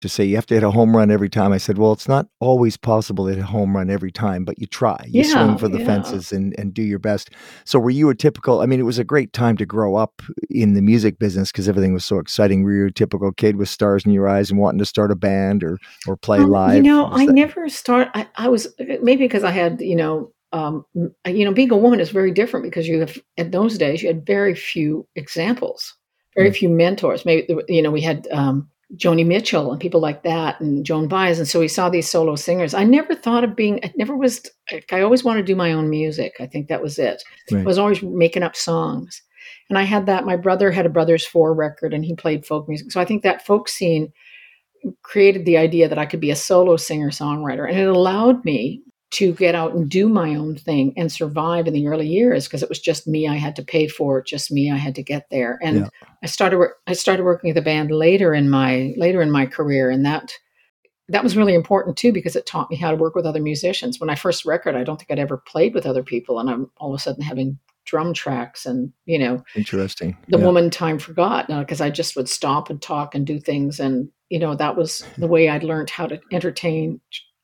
to say you have to hit a home run every time. I said, well, it's not always possible to hit a home run every time, but you try. You Yeah, swing for the yeah. fences and, and do your best. So were you a typical, I mean, it was a great time to grow up in the music business because everything was so exciting. Were you a typical kid with stars in your eyes and wanting to start a band or, or play Um, live? You know, I that- never start. I, I was maybe because I had, you know, um, you know, being a woman is very different because you have in those days you had very few examples, very Mm. few mentors. Maybe you know we had um, Joni Mitchell and people like that, and Joan Baez, and so we saw these solo singers. I never thought of being. I never was. I always wanted to do my own music. I think that was it. I was always making up songs, and I had that. My brother had a Brothers Four record, and he played folk music. So I think that folk scene created the idea that I could be a solo singer songwriter. And it allowed me to get out and do my own thing and survive in the early years because it was just me I had to pay for, just me I had to get there. And Yeah. I started I started working with a band later in my later in my career and that that was really important too because it taught me how to work with other musicians. When I first record, I don't think I'd ever played with other people and I'm all of a sudden having drum tracks and you know Interesting. the Yeah. woman time forgot uh, because I just would stop and talk and do things. And, you know, that was the way I'd learned how to entertain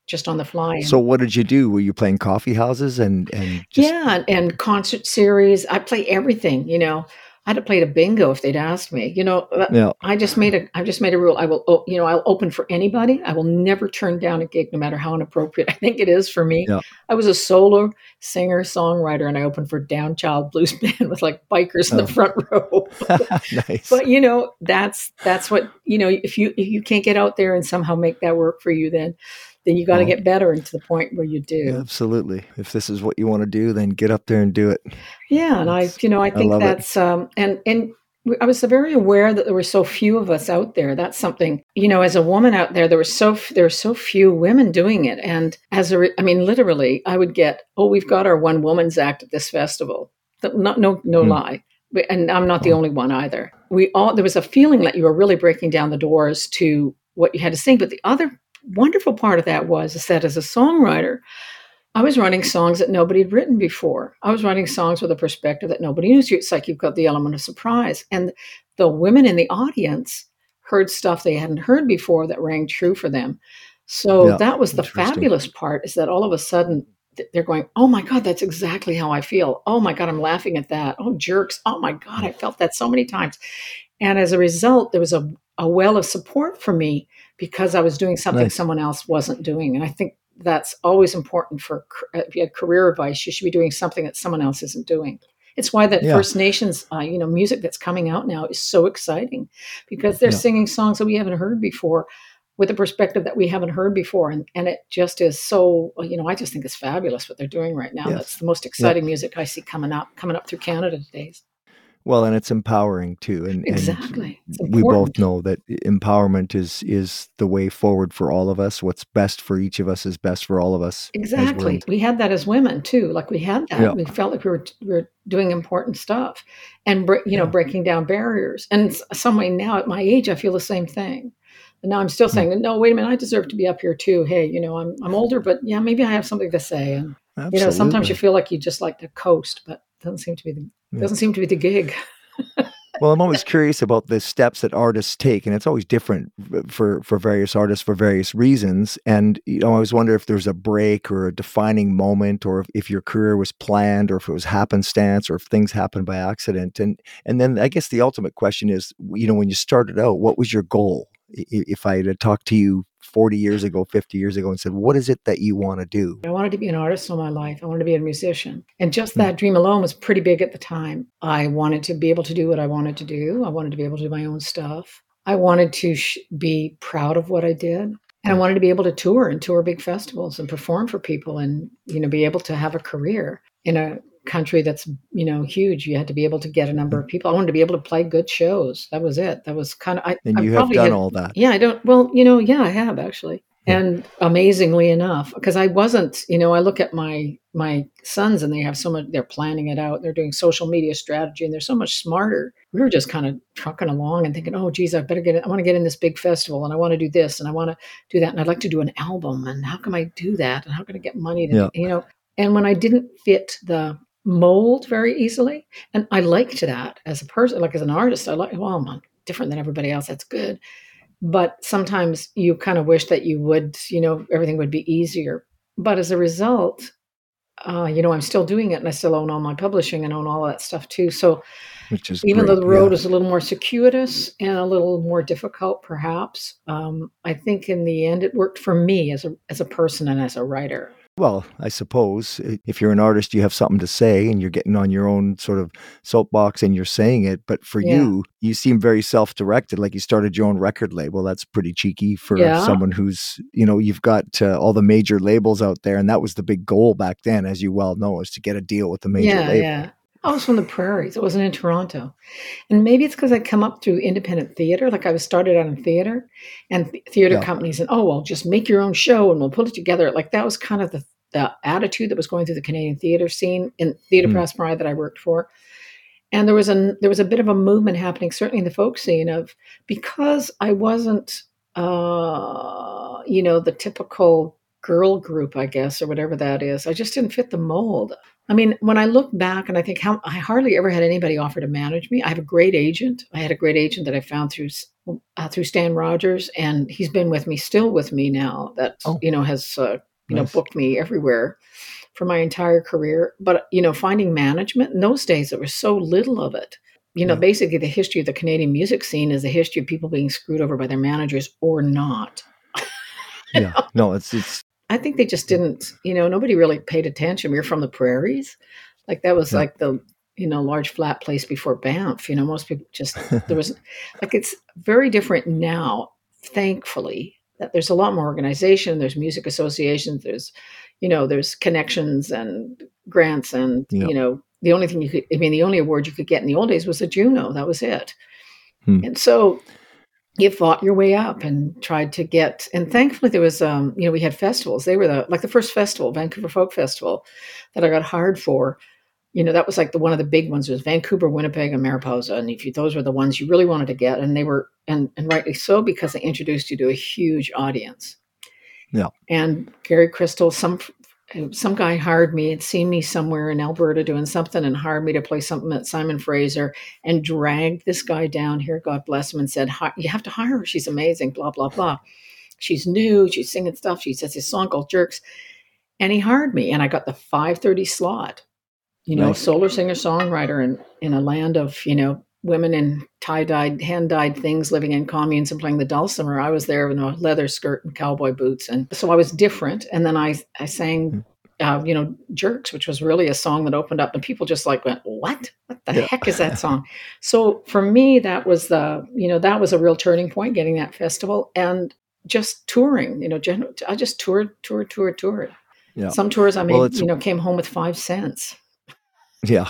just on the fly. So what did you do? Were you playing coffee houses and, and just, yeah. And, concert series, I play everything, you know, I'd have played a bingo if they'd asked me, you know, yeah. I just made a, I just made a rule. I will, you know, I'll open for anybody. I will never turn down a gig, no matter how inappropriate I think it is for me. Yeah. I was a solo singer songwriter and I opened for Downchild Blues Band with like bikers in Oh. the front row. nice. but you know that's that's what you know if you if you can't get out there and somehow make that work for you then then you got to Well- get better and to the point where you do Absolutely. If this is what you want to do, then get up there and do it. yeah and i you know i I think it. that's um and and I was very aware that there were so few of us out there. That's something, you know, as a woman out there, there were so there were so few women doing it. And as a, re- I mean, literally, I would get, oh, we've got our one woman's act at this festival. Not, no, no Hmm. lie. And I'm not the only one either. We all there was a feeling that you were really breaking down the doors to what you had to sing. But the other wonderful part of that was is that as a songwriter, I was writing songs that nobody had written before. I was writing songs with a perspective that nobody knew. So it's like you've got the element of surprise. And the women in the audience heard stuff they hadn't heard before that rang true for them. So Yeah, that was the fabulous part is that all of a sudden they're going, Oh my God, that's exactly how I feel. Oh my God, I'm laughing at that. Oh, jerks. Oh my God, I felt that so many times. And as a result, there was a, a well of support for me because I was doing something Nice. someone else wasn't doing. And I think that's always important for if you had career advice. You should be doing something that someone else isn't doing. It's why that Yeah. First Nations, uh, you know, music that's coming out now is so exciting because they're Yeah. singing songs that we haven't heard before with a perspective that we haven't heard before. And, and it just is so, you know, I just think it's fabulous what they're doing right now. Yes. That's the most exciting music I see coming up, coming up through Canada today. Well, and it's empowering too. And, and Exactly. It's we both know that empowerment is is the way forward for all of us. What's best for each of us is best for all of us. Exactly. We had that as women too. Like we had that. Yeah. We felt like we were we were doing important stuff, and you know Yeah. breaking down barriers. And some way now at my age, I feel the same thing. And now I'm still saying, no, wait a minute, I deserve to be up here too. Hey, you know, I'm I'm older, but yeah, maybe I have something to say. And you know, sometimes you feel like you just like to coast, but it doesn't seem to be the Yeah. doesn't seem to be the gig. Well, I'm always curious about the steps that artists take, and it's always different for for various artists for various reasons. And you know, I always wonder if there's a break or a defining moment, or if, if your career was planned, or if it was happenstance, or if things happened by accident. And and then I guess the ultimate question is, you know, when you started out, what was your goal? If I had talked to you 40 years ago, 50 years ago, and said, "What is it that you want to do?" I wanted to be an artist all my life. I wanted to be a musician. And just Hmm. that dream alone was pretty big at the time. I wanted to be able to do what I wanted to do. I wanted to be able to do my own stuff. I wanted to sh- be proud of what I did. And I wanted to be able to tour and tour big festivals and perform for people and, you know, be able to have a career in a country that's, you know, huge. You had to be able to get a number of mm-hmm. people. I wanted to be able to play good shows. That was it. That was kind of, I, And I you have done had- all that. yeah, I don't. Well, you know, yeah, I have actually, Yeah. and amazingly enough, because I wasn't. You know, I look at my my sons, and they have so much. They're planning it out. They're doing social media strategy, and they're so much smarter. We were just kind of trucking along and thinking, oh, geez, I better get. In, I want to get in this big festival, and I want to do this, and I want to do that, and I'd like to do an album, and how can I do that, and how can I get money to, Yeah. you know. And when I didn't fit the mold very easily, and I liked that as a person, like as an artist, I like. Well, I'm different than everybody else. That's good but sometimes you kind of wish that you would, you know, everything would be easier. But as a result, uh, you know, I'm still doing it and I still own all my publishing and own all that stuff too. So which is even great, though the road yeah. is a little more circuitous and a little more difficult, perhaps, um, I think in the end it worked for me as a as a person and as a writer. Well, I suppose if you're an artist, you have something to say and you're getting on your own sort of soapbox and you're saying it. But for Yeah. you, you seem very self directed, like you started your own record label. That's pretty cheeky for Yeah. someone who's, you know, you've got uh, all the major labels out there. And that was the big goal back then, as you well know, is to get a deal with the major Yeah, label. yeah. I was from the prairies. It wasn't in Toronto. And maybe it's because I come up through independent theater. Like I was started out in theater and th- theater Yeah. companies and, oh, well, just make your own show and we'll put it together. Like that was kind of the, the attitude that was going through the Canadian theater scene in Theatre Hmm. Passe Muraille that I worked for. And there was a there was a bit of a movement happening, certainly in the folk scene, of because I wasn't, uh, you know, the typical girl group, I guess, or whatever that is. I just didn't fit the mold. I mean, when I look back and I think how I hardly ever had anybody offer to manage me. I have a great agent. I had a great agent that I found through uh, through Stan Rogers, and he's been with me, still with me now. That Oh. you know has uh, you know booked me everywhere for my entire career. But you know, finding management in those days, there was so little of it. You know, Yeah. basically, the history of the Canadian music scene is the history of people being screwed over by their managers or not. Yeah. No, it's, it's, I think they just didn't, you know, nobody really paid attention. We were from the prairies. Like that was Yeah. like the, you know, large flat place before Banff. You know, most people just, there was, like, it's very different now, thankfully, that there's a lot more organization. There's music associations. There's, you know, there's connections and grants. And, Yeah. you know, the only thing you could, I mean, the only award you could get in the old days was a Juno. That was it. Hmm. And so, you fought your way up and tried to get and thankfully there was um you know we had festivals. They were the like the first festival vancouver folk festival that i got hired for. You know that was like the one of the big ones was vancouver winnipeg and mariposa and if you, those were the ones you really wanted to get and they were and and rightly so because they introduced you to a huge audience. Yeah. and Gary Cristall some some guy hired me had seen me somewhere in alberta doing something and hired me to play something at simon fraser and dragged this guy down here, God bless him, and said, You have to hire her. She's amazing, blah, blah, blah. She's new. She's singing stuff. She says this song called Jerks. And he hired me, and I got the 530 slot, you know, Nice. solar singer songwriter in, in a land of, you know, women in tie dyed, hand dyed things living in communes and playing the dulcimer. I was there in a leather skirt and cowboy boots. And so I was different. And then I, I sang uh, you know, Jerks, which was really a song that opened up, and people just like went, "What? What the Yeah. heck is that song?" So for me, that was the, you know, that was a real turning point, getting that festival and just touring. You know, gen- I just toured, toured, toured, toured. Yeah. Some tours I made, Well, you know, came home with five cents. Yeah,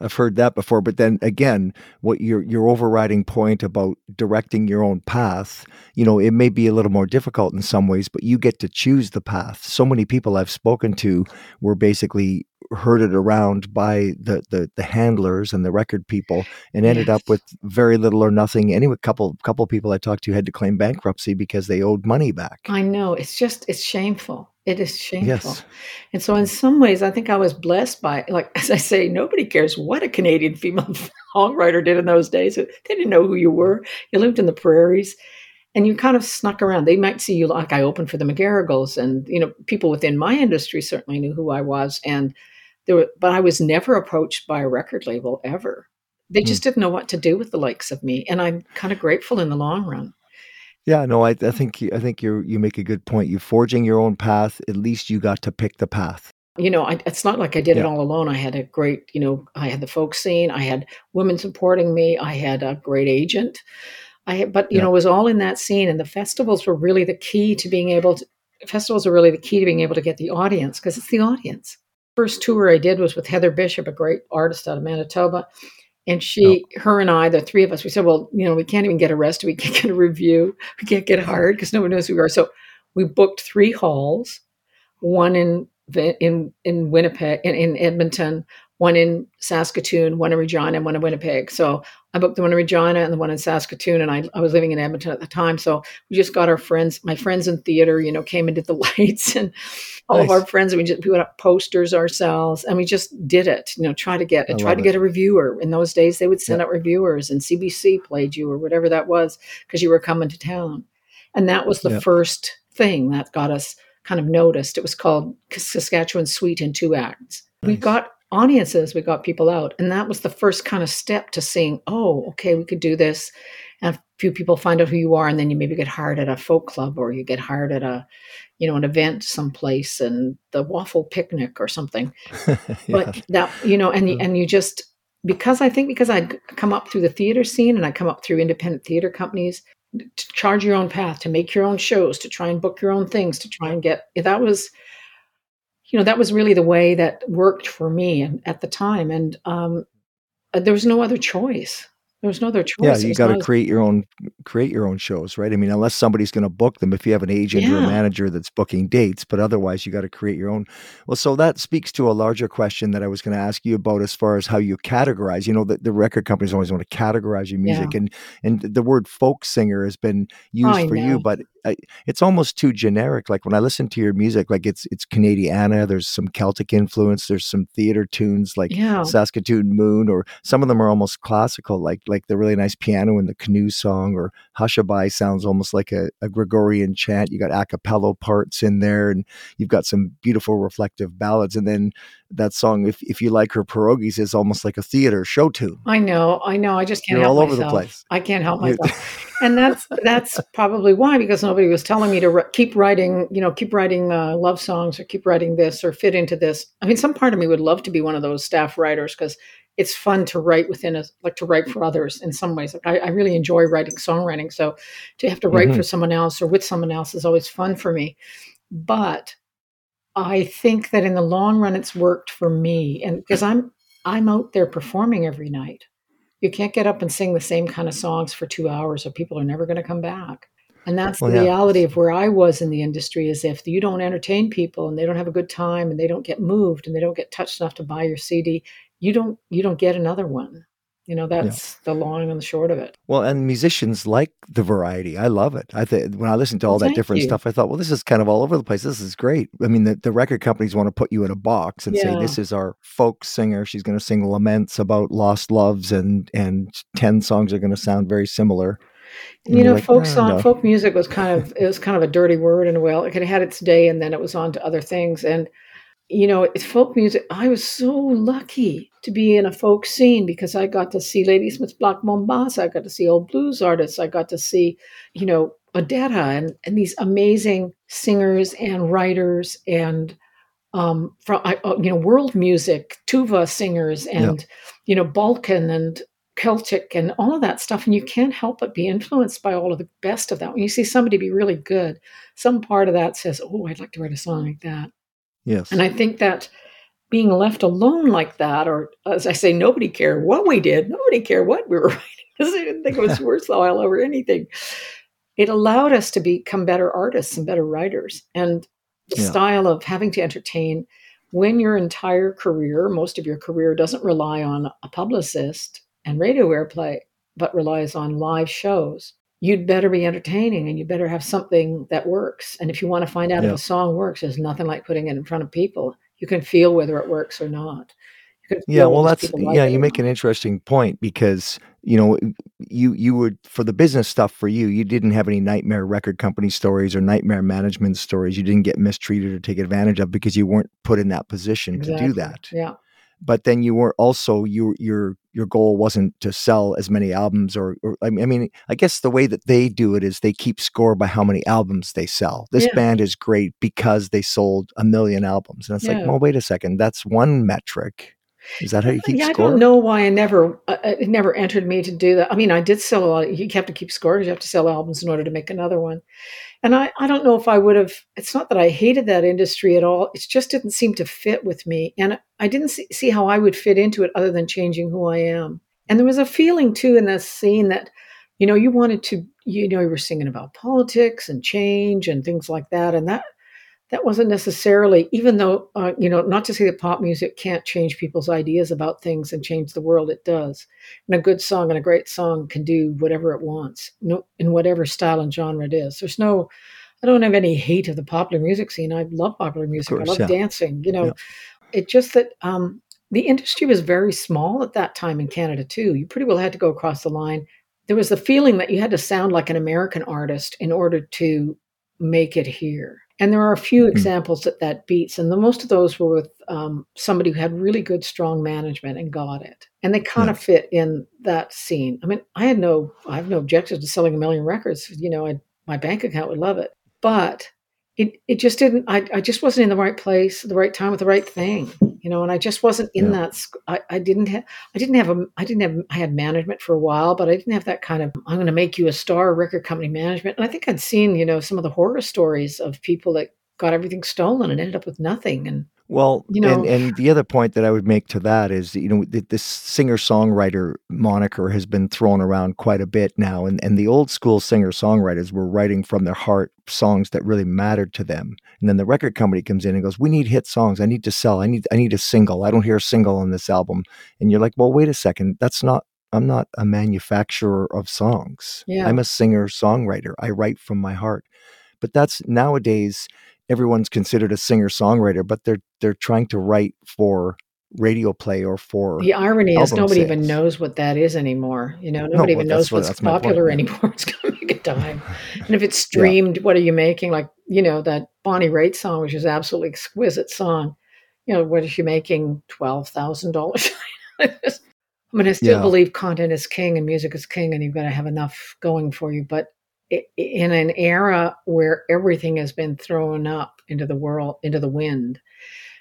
I've heard that before. But then again, what your your overriding point about directing your own path, you know, it may be a little more difficult in some ways, but you get to choose the path. So many people I've spoken to were basically herded around by the the, the handlers and the record people, and ended up with very little or nothing. Anyway, couple couple people I talked to had to claim bankruptcy because they owed money back. I know it's just it's shameful. It is shameful. Yes. And so, in some ways, I think I was blessed by, like, as I say, nobody cares what a Canadian female songwriter did in those days. They didn't know who you were. You lived in the prairies and you kind of snuck around. They might see you like I opened for the McGarrigles, and, you know, people within my industry certainly knew who I was. And there were, but I was never approached by a record label ever. They hmm. just didn't know what to do with the likes of me. And I'm kind of grateful in the long run. Yeah, no, I, I think I think you you make a good point. You forging your own path. At least you got to pick the path. you know, I, it's not like I did it all alone. I had a great, you know, I had the folk scene. I had women supporting me. I had a great agent. I but you Yeah. know, it was all in that scene. And the festivals were really the key to being able to. Festivals are really the key to being able to get the audience because it's the audience. First tour I did was with Heather Bishop, a great artist out of Manitoba. And she, her and I, the three of us, we said, well, you know, we can't even get arrested. We can't get a review. We can't get hired because no one knows who we are. So we booked three halls, one in in in Winnipeg, in, in Edmonton, one in Saskatoon, one in Regina, and one in Winnipeg. So I booked the one in Regina and the one in Saskatoon, and I, I was living in Edmonton at the time. So we just got our friends, my friends in theater, you know, came and did the lights and all nice. of our friends, and we just put up posters ourselves, and we just did it. You know, try to get, try to it. get a reviewer. In those days, they would send out reviewers, and CBC played you or whatever that was because you were coming to town, and that was the first thing that got us kind of noticed. It was called Saskatchewan Suite in Two Acts. Nice. We got audiences, we got people out. And that was the first kind of step to seeing, oh, okay, we could do this. And a few people find out who you are, and then you maybe get hired at a folk club or you get hired at a, you know, an event someplace and the waffle picnic or something. yeah. But that, you know, and mm-hmm. and you just because I think because I'd come up through the theater scene and I come up through independent theater companies, to charge your own path, to make your own shows, to try and book your own things, to try and get that was you know that was really the way that worked for me and at the time and um, uh, there was no other choice there was no other choice. Yeah, you got to create your own create your own shows, right? I mean, unless somebody's going to book them, if you have an agent yeah. or a manager that's booking dates, but otherwise you got to create your own. Well, so that speaks to a larger question that I was going to ask you about as far as how you categorize. You know, the, the record companies always want to categorize your music, yeah. and and the word folk singer has been used for you, but it's almost too generic. Like when I listen to your music, like it's it's Canadiana. There's some Celtic influence. There's some theater tunes like yeah. Saskatoon Moon, or some of them are almost classical, like like the really nice piano in the canoe song, or Hushabye sounds almost like a, a Gregorian chant. You got a cappella parts in there, and you've got some beautiful reflective ballads. And then that song, if if you like her pierogies, is almost like a theater show tune. I know, I know. I just can't You're help all myself. the place. I can't help myself and that's that's probably why because nobody was telling me to keep writing you know keep writing uh, love songs or keep writing this or fit into this i mean some part of me would love to be one of those staff writers because it's fun to write within a like to write for others in some ways I, I really enjoy writing songwriting so to have to write mm-hmm. for someone else or with someone else is always fun for me but i think that in the long run it's worked for me. And because i'm i'm out there performing every night. You can't get up and sing the same kind of songs for two hours or people are never going to come back. And that's well, the yeah. reality of where i was in the industry is if you don't entertain people and they don't have a good time and they don't get moved and they don't get touched enough to buy your cd you don't you don't get another one you know that's yeah. the long and the short of it. Well and musicians like the variety. I love it. I think when i listened to all well, that different you. stuff i thought well this is kind of all over the place. This is great. I mean the, the record companies want to put you in a box and yeah. say this is our folk singer. She's going to sing laments about lost loves and and 10 songs are going to sound very similar. And you know like, folk song no. folk music was kind of it was kind of a dirty word in a way. It had its day and then it was on to other things. And you know, it's folk music. I was so lucky to be in a folk scene because I got to see Ladysmith's Black Mambazo. I got to see old blues artists. I got to see, you know, Odetta and, and these amazing singers and writers and um, from uh, you know world music, Tuva singers and you know Balkan and Celtic and all of that stuff. And you can't help but be influenced by all of the best of that. When you see somebody be really good, some part of that says, "Oh, I'd like to write a song like that." Yes. And I think that being left alone like that, or as I say, nobody cared what we did, nobody cared what we were writing, because they didn't think it was worthwhile or anything. It allowed us to become better artists and better writers. And the yeah. style of having to entertain when your entire career, most of your career, doesn't rely on a publicist and radio airplay, but relies on live shows you'd better be entertaining and you better have something that works. And if you want to find out yeah. if a song works, there's nothing like putting it in front of people. You can feel whether it works or not. Yeah, well, that's like yeah. You make an interesting point because you know you you would for the business stuff for you. You didn't have any nightmare record company stories or nightmare management stories. You didn't get mistreated or taken advantage of because you weren't put in that position exactly. to do that. Yeah but then you were also you your your goal wasn't to sell as many albums or, or I mean I guess the way that they do it is they keep score by how many albums they sell. This yeah. band is great because they sold a million albums, and it's yeah. like, well, wait a second, that's one metric. Is that how you keep yeah, score? I don't know why I never uh, uh, it never entered me to do that. I mean, I did sell a lot. You have to keep score because you have to sell albums in order to make another one. And I, I don't know if I would have. It's not that I hated that industry at all. It just didn't seem to fit with me, and I didn't see, see how I would fit into it other than changing who I am. And there was a feeling too in this scene that, you know, you wanted to, you know, you were singing about politics and change and things like that, and that that wasn't necessarily, even though, uh, you know, not to say that pop music can't change people's ideas about things and change the world, it does. And a good song and a great song can do whatever it wants, no, in whatever style and genre it is. There's no, I don't have any hate of the popular music scene. I love popular music. Course, I love yeah. dancing. You know, yeah. it just that um, the industry was very small at that time in Canada too. You pretty well had to go across the line. There was the feeling that you had to sound like an American artist in order to make it here. And there are a few mm-hmm. examples that that beats, and the most of those were with um, somebody who had really good, strong management and got it, and they kind yeah. of fit in that scene. I mean, I had no, I have no objections to selling a million records. You know, I, my bank account would love it, but it it just didn't. I, I just wasn't in the right place, the right time with the right thing you know and i just wasn't in yeah. that I, I didn't have i didn't have a i didn't have i had management for a while but i didn't have that kind of i'm going to make you a star record company management and i think i'd seen you know some of the horror stories of people that got everything stolen and ended up with nothing and well, you know, and, and the other point that I would make to that is, you know, this singer songwriter moniker has been thrown around quite a bit now, and and the old school singer songwriters were writing from their heart songs that really mattered to them, and then the record company comes in and goes, "We need hit songs. I need to sell. I need I need a single. I don't hear a single on this album," and you're like, "Well, wait a second. That's not I'm not a manufacturer of songs. Yeah. I'm a singer songwriter. I write from my heart. But that's nowadays everyone's considered a singer songwriter, but they're they're trying to write for radio play or for the irony is nobody sales. even knows what that is anymore you know nobody no, even knows what's what, popular anymore it's going to make a dime and if it's streamed yeah. what are you making like you know that bonnie raitt song which is absolutely exquisite song you know what is she making $12000 i mean i still yeah. believe content is king and music is king and you've got to have enough going for you but in an era where everything has been thrown up into the world, into the wind.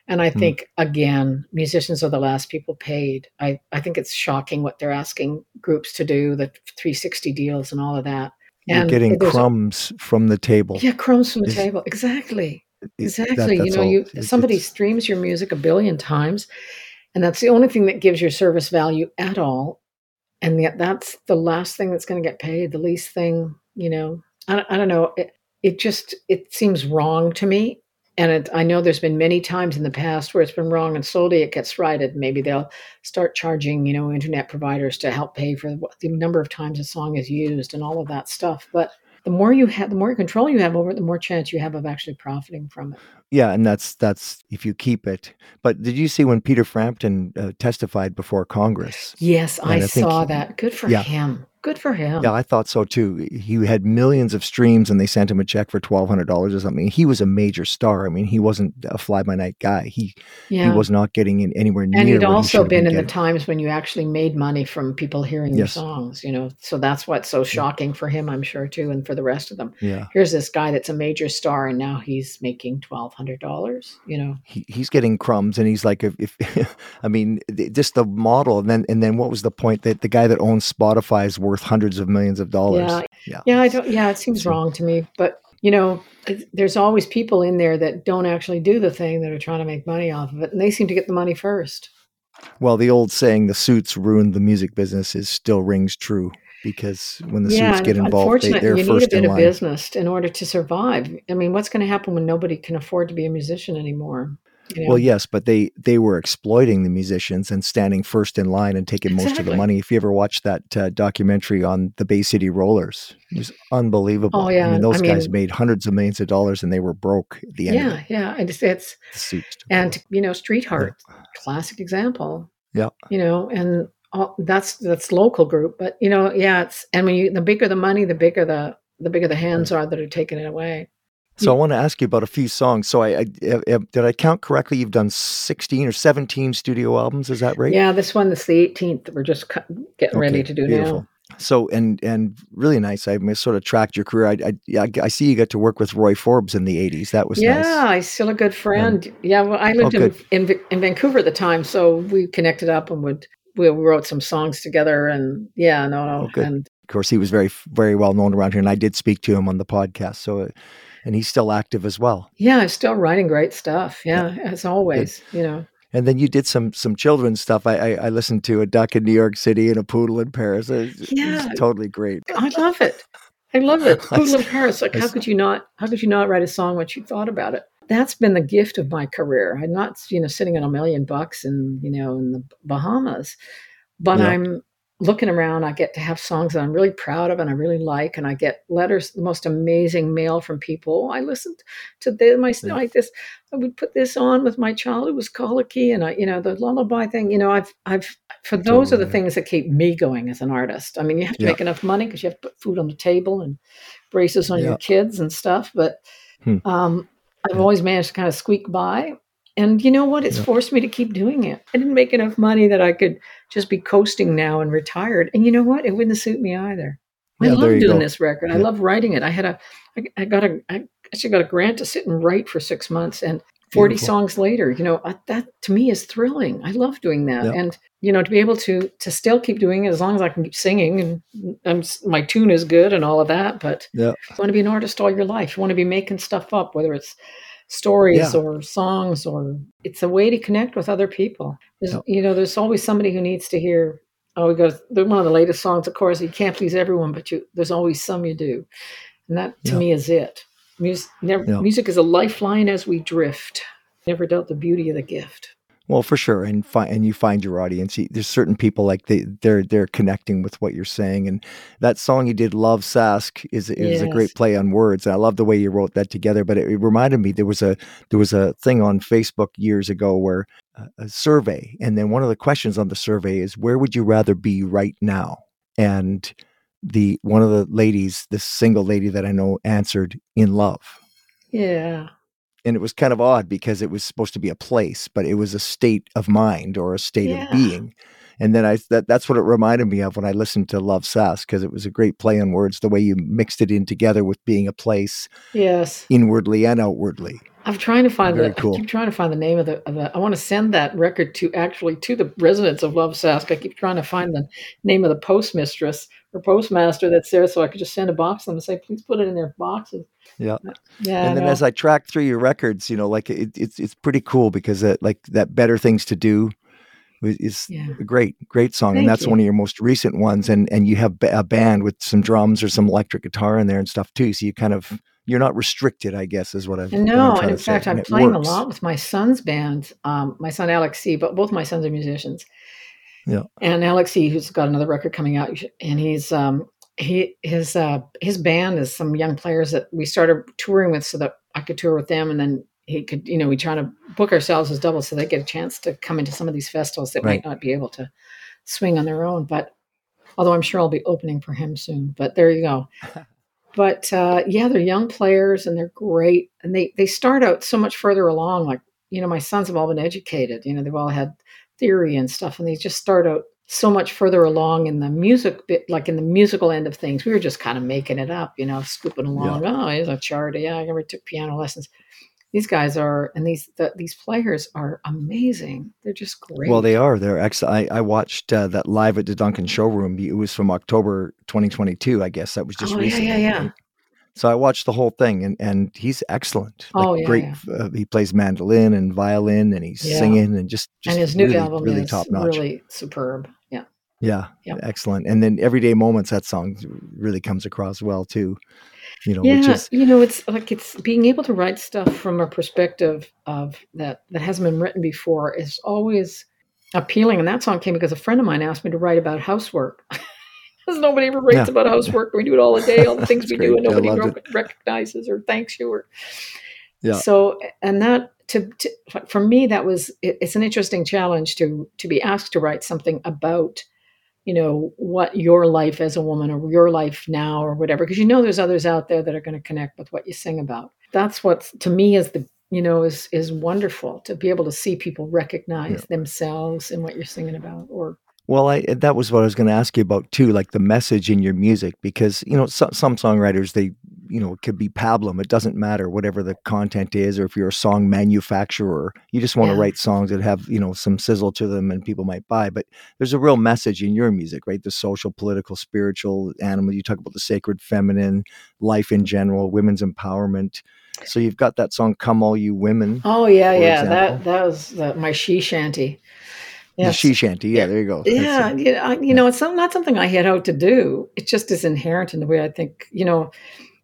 And I hmm. think, mm. again, musicians are the last people paid. I, I think it's shocking what they're asking groups to do, the 360 deals and all of that. You're and getting crumbs from the table. Yeah, crumbs from the table. Exactly. Exactly. That, you know, all. you somebody streams your music a billion times, and that's the only thing that gives your service value at all. And yet, that's the last thing that's going to get paid, the least thing you know i, I don't know it, it just it seems wrong to me and it, I know there's been many times in the past where it's been wrong, and slowly it gets righted. Maybe they'll start charging, you know, internet providers to help pay for the number of times a song is used and all of that stuff. But the more you have, the more control you have over it, the more chance you have of actually profiting from it. Yeah, and that's that's if you keep it. But did you see when Peter Frampton uh, testified before Congress? Yes, I, I, saw that. Good for yeah. him. Good for him. Yeah, I thought so too. He had millions of streams and they sent him a check for $1,200 or something. He was a major star. I mean, he wasn't a fly by night guy. He yeah. he was not getting in anywhere near. And he'd also he been, been in the times when you actually made money from people hearing yes. your songs, you know. So that's what's so shocking yeah. for him, I'm sure, too, and for the rest of them. Yeah. Here's this guy that's a major star and now he's making $1,200, you know. He, he's getting crumbs and he's like, if, if I mean, just the model. And then, and then what was the point that the guy that owns Spotify is worth hundreds of millions of dollars. Yeah, yeah, yeah I don't. Yeah, it seems so, wrong to me. But you know, there's always people in there that don't actually do the thing that are trying to make money off of it, and they seem to get the money first. Well, the old saying "the suits ruined the music business" is still rings true because when the yeah, suits get involved, they, are you first need a bit of business in order to survive. I mean, what's going to happen when nobody can afford to be a musician anymore? Know? Well, yes, but they they were exploiting the musicians and standing first in line and taking exactly. most of the money. If you ever watched that uh, documentary on the Bay City Rollers, it was unbelievable. Oh yeah, I mean those I guys mean, made hundreds of millions of dollars and they were broke at the end. Yeah, yeah, and it's, it's and you know Streetheart, yeah. classic example. Yeah, you know, and all, that's that's local group, but you know, yeah, it's and when you the bigger the money, the bigger the the bigger the hands are that are taking it away. So I want to ask you about a few songs. So I, I, I, did I count correctly? You've done sixteen or seventeen studio albums. Is that right? Yeah, this one is the eighteenth. We're just getting okay, ready to do beautiful. now. So and and really nice. I sort of tracked your career. I, I I see you got to work with Roy Forbes in the '80s. That was yeah. Nice. He's still a good friend. And, yeah, well, I lived oh, in, in in Vancouver at the time, so we connected up and would we wrote some songs together. And yeah, no, no, oh, and of course he was very very well known around here, and I did speak to him on the podcast. So and he's still active as well. Yeah, I'm still writing great stuff. Yeah, yeah. as always, Good. you know. And then you did some some children's stuff. I, I, I listened to a duck in New York City and a poodle in Paris. It, yeah, totally great. I love it. I love it. Poodle in Paris. Like, how could you not? How could you not write a song once you thought about it? that's been the gift of my career. I'm not, you know, sitting on a million bucks and, you know, in the Bahamas, but Yeah. I'm looking around. I get to have songs that I'm really proud of and I really like. And I get letters, the most amazing mail from people. I listened to this, my, Yeah. like this, I would put this on with my child who was colicky and I, you know, the lullaby thing, you know, I've, I've, for those are the things that keep me going as an artist. I mean, you have to Yeah. make enough money because you have to put food on the table and braces on Yeah. your kids and stuff. But Hmm. um, I've always managed to kind of squeak by. And you know what? It's Yeah. forced me to keep doing it. I didn't make enough money that I could just be coasting now and retired. And you know what? It wouldn't suit me either. I Yeah, love doing go. this record. I love writing it. I had a, I, I got a, I actually got a grant to sit and write for six months, and forty Beautiful. songs later, you know, I, that to me is thrilling. I love doing that, Yeah. and you know, to be able to to still keep doing it as long as I can keep singing, and I'm, my tune is good and all of that. But Yeah. you want to be an artist all your life. You want to be making stuff up, whether it's stories Yeah. or songs or it's a way to connect with other people. There's, Yeah. You know, there's always somebody who needs to hear. Oh, we goes. one of the latest songs. Of course, you can't please everyone, but you there's always some you do, and that to Yeah. me is it. Music, never, Yeah. music is a lifeline as we drift. Never doubt the beauty of the gift. Well, for sure, and find and you find your audience. There's certain people like they they're they're connecting with what you're saying, and that song you did, "Love Sask," is is a great play on words. And I love the way you wrote that together. But it, it reminded me there was a there was a thing on Facebook years ago where uh, a survey, and then one of the questions on the survey is, "Where would you rather be right now?" And the one of the ladies, this single lady that I know, answered, "In love." Yeah. And it was kind of odd because it was supposed to be a place, but it was a state of mind or a state Yeah. of being. And then I that that's what it reminded me of when I listened to Love Sask because it was a great play on words, the way you mixed it in together with being a place Yes. inwardly and outwardly. I'm trying to find Very the. cool. I keep trying to find the name of the, of the. I want to send that record to actually to the residents of Love Sask. I keep trying to find the name of the postmistress or postmaster that's there, so I could just send a box to them and say, please put it in their boxes. Yeah. Uh, yeah. and then as I track through your records, you know, like it, it's it's pretty cool because that like that better things to do is- yeah. a great great song Thank and that's you. one of your most recent ones and and you have a band with some drums or some electric guitar in there and stuff too so you kind of you're not restricted i guess is what i've what No, trying and in to say, fact, I'm playing works. a lot with my son's band. Um, my son Aleksi, but both my sons are musicians. Yeah. And Aleksi, who's got another record coming out, and he's um, he his uh, his band is some young players that we started touring with, so that I could tour with them, and then he could, you know, we try to book ourselves as doubles so they get a chance to come into some of these festivals that Right. might not be able to swing on their own. But although I'm sure I'll be opening for him soon. But there you go but uh, yeah, they're young players and they're great, and they they start out so much further along. Like you know, my sons have all been educated. You know, they've all had theory and stuff, and they just start out so much further along in the music bit, like in the musical end of things. We were just kind of making it up, you know, scooping along. Oh, here's a chart. Yeah, I never took piano lessons. These guys are, and these the, these players are amazing. They're just great. well they are they're excellent i, I watched uh, that live at the duncan showroom it was from october 2022 i guess that was just Oh, yeah, recently yeah, yeah. right? so i watched the whole thing and and he's excellent Oh, yeah, great yeah. Uh, he plays mandolin and violin and he's Yeah. singing and just, just and his new really, album really is top notch really superb. Yeah. Yeah, Yep. excellent. And then Everyday Moments, that song really comes across well too. You know, yeah, is you know, it's like it's being able to write stuff from a perspective of that that hasn't been written before is always appealing. And that song came because a friend of mine asked me to write about housework. Because nobody ever writes Yeah. about housework. We do it all the day, all the things we do, and nobody rec- recognizes or thanks you. Or Yeah. So, and that to, to for me, that was it, it's an interesting challenge to to be asked to write something about you know what your life as a woman or your life now or whatever because you know there's others out there that are going to connect with what you sing about. That's what to me is the you know is is wonderful to be able to see people recognize themselves in what you're singing about or well, I eh, that was what I was going to ask you about too, like the message in your music, because you know some some songwriters they you know it could be pablum. It doesn't matter whatever the content is, or if you're a song manufacturer, you just want to Yeah. write songs that have you know some sizzle to them and people might buy. But there's a real message in your music, right? The social, political, spiritual, animal. You talk about the sacred feminine, life in general, women's empowerment. So you've got that song "Come All You Women." oh yeah yeah example. that that was the, my she shanty The Yes. she shanty. Yeah, there you go. Yeah you know, I- you know it's some- not something i had out to do it just is inherent in the way i think you know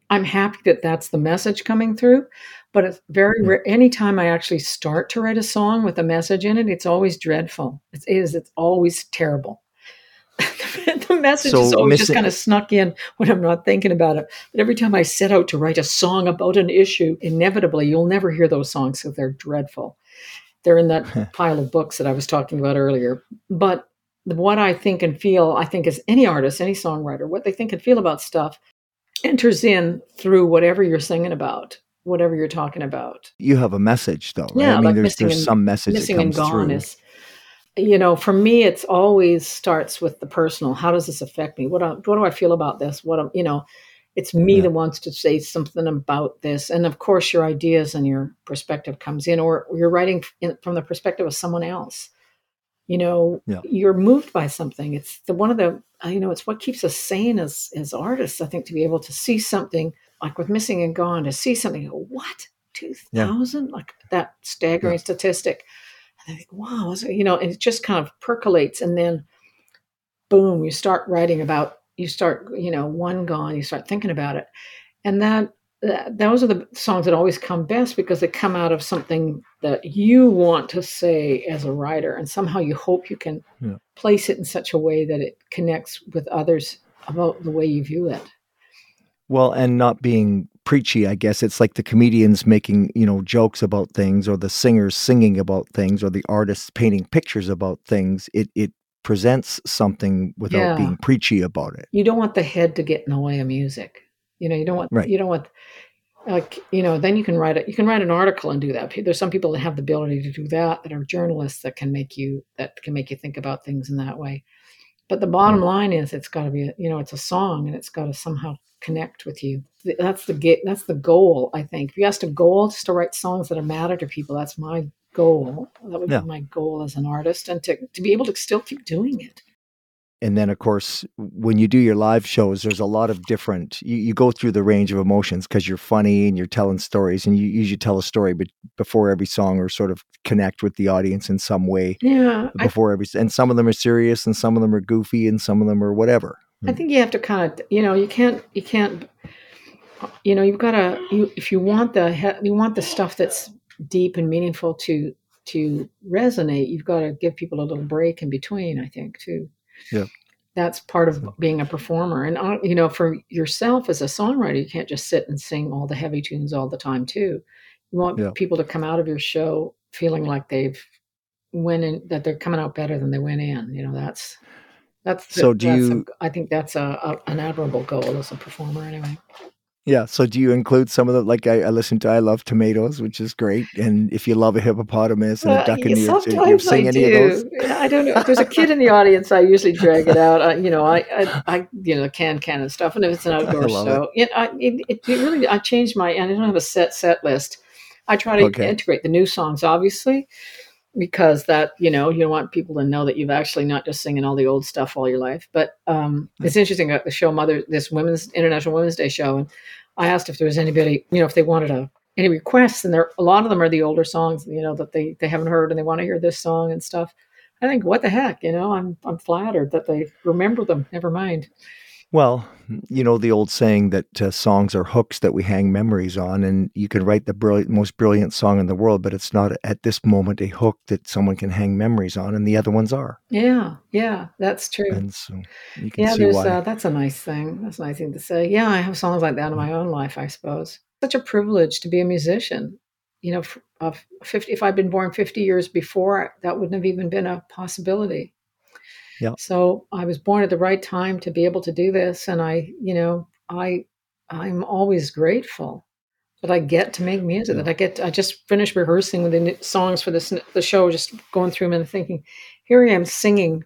I'm happy that that's the message coming through. But it's very Yeah. rare. Anytime I actually start to write a song with a message in it, it's always dreadful. It is. It's always terrible. the message So is always just kind of snuck in when I'm not thinking about it. But every time I set out to write a song about an issue, inevitably you'll never hear those songs because they're dreadful. They're in that pile of books that I was talking about earlier. But what I think and feel, I think as any artist, any songwriter, what they think and feel about stuff enters in through whatever you're singing about, whatever you're talking about. You have a message, though, right? Yeah, I mean, like there's there's and- some message Missing that and comes gone through. is, you know, for me, it's always starts with the personal. How does this affect me? What, do- what do I feel about this? What, am- you know, it's me Yeah. that wants to say something about this. And of course, your ideas and your perspective comes in, or you're writing in, from the perspective of someone else. You know, Yeah. you're moved by something. It's the one of the, uh, you know, it's what keeps us sane as as artists. I think to be able to see something like with Missing and Gone, to see something, what two thousand, like that staggering statistic. And I think, wow, was it- you know, and it just kind of percolates, and then boom, you start writing about, you start, you know, one gone, you start thinking about it, and that. that- Those are the songs that always come best because they come out of something that you want to say as a writer, and somehow you hope you can Yeah. place it in such a way that it connects with others about the way you view it. Well, and not being preachy, I guess it's like the comedians making, you know, jokes about things or the singers singing about things or the artists painting pictures about things. It it presents something without Yeah. being preachy about it. you don't want the head to get in the way of music. You know, you don't want Right. you don't want like you know. Then you can write it. You can write an article and do that. There's some people that have the ability to do that that are journalists that can make you that can make you think about things in that way. But the bottom line is, it's got to be a- you know, it's a song and it's got to somehow connect with you. That's the that's the goal. I think if you asked a goal just to write songs that matter to people, that's my goal. That would Yeah. be my goal as an artist, and to to be able to still keep doing it. And then, of course, when you do your live shows, there's a lot of different. You, you go through the range of emotions because you're funny and you're telling stories, and you usually tell a story, but before every song, or sort of connect with the audience in some way Yeah, I before every. And some of them are serious, and some of them are goofy, and some of them are whatever. I think you have to kind of, you know, you can't, you can't, you know, you've got to, you, if you want the, you want the stuff that's deep and meaningful to, to resonate, you've got to give people a little break in between, I think, too. Yeah. That's part of being a performer. And, uh, you know, for yourself as a songwriter, you can't just sit and sing all the heavy tunes all the time, too. You want Yeah. people to come out of your show feeling like they've went in, that they're coming out better than they went in. You know, that's, that's the- So do that's you- I think that's a, a an admirable goal as a performer, anyway. Yeah. So do you include some of the like I, I listen to I love tomatoes, which is great, and if you love a hippopotamus and a duck in yeah, do you sometimes I sing any of those? Yeah, I don't know. If there's a kid in the audience, I usually drag it out. I, you know, I, I, I, you know, can can and stuff. And if it's an outdoor show, it, I, it, it, it really, I changed my. And I don't have a set set list. I try to Okay. integrate the new songs, obviously, because that you know you want people to know that you've actually not just singing all the old stuff all your life. But um, it's interesting at the show Mother, this Women's International Women's Day show, and I asked if there was anybody, you know, if they wanted a any requests, and there a lot of them are the older songs, you know, that they they haven't heard and they want to hear this song and stuff. I think what the heck, you know, I'm I'm flattered that they remember them. Never mind. Well, you know the old saying that uh, songs are hooks that we hang memories on, and you can write the brilliant, most brilliant song in the world, but it's not at this moment a hook that someone can hang memories on, and the other ones are, Yeah, yeah, that's true. and so you can yeah, see there's why. uh, that's a nice thing. That's a nice thing to say. Yeah, I have songs like that in my own life. I suppose such a privilege to be a musician. You know, f- of fifty. If I'd been born fifty years before, that wouldn't have even been a possibility. Yeah. So I was born at the right time to be able to do this, and I, you know, I, I'm always grateful that I get to make music. That I get. I just finished rehearsing with the songs for this the show. Just going through them and thinking, here I am singing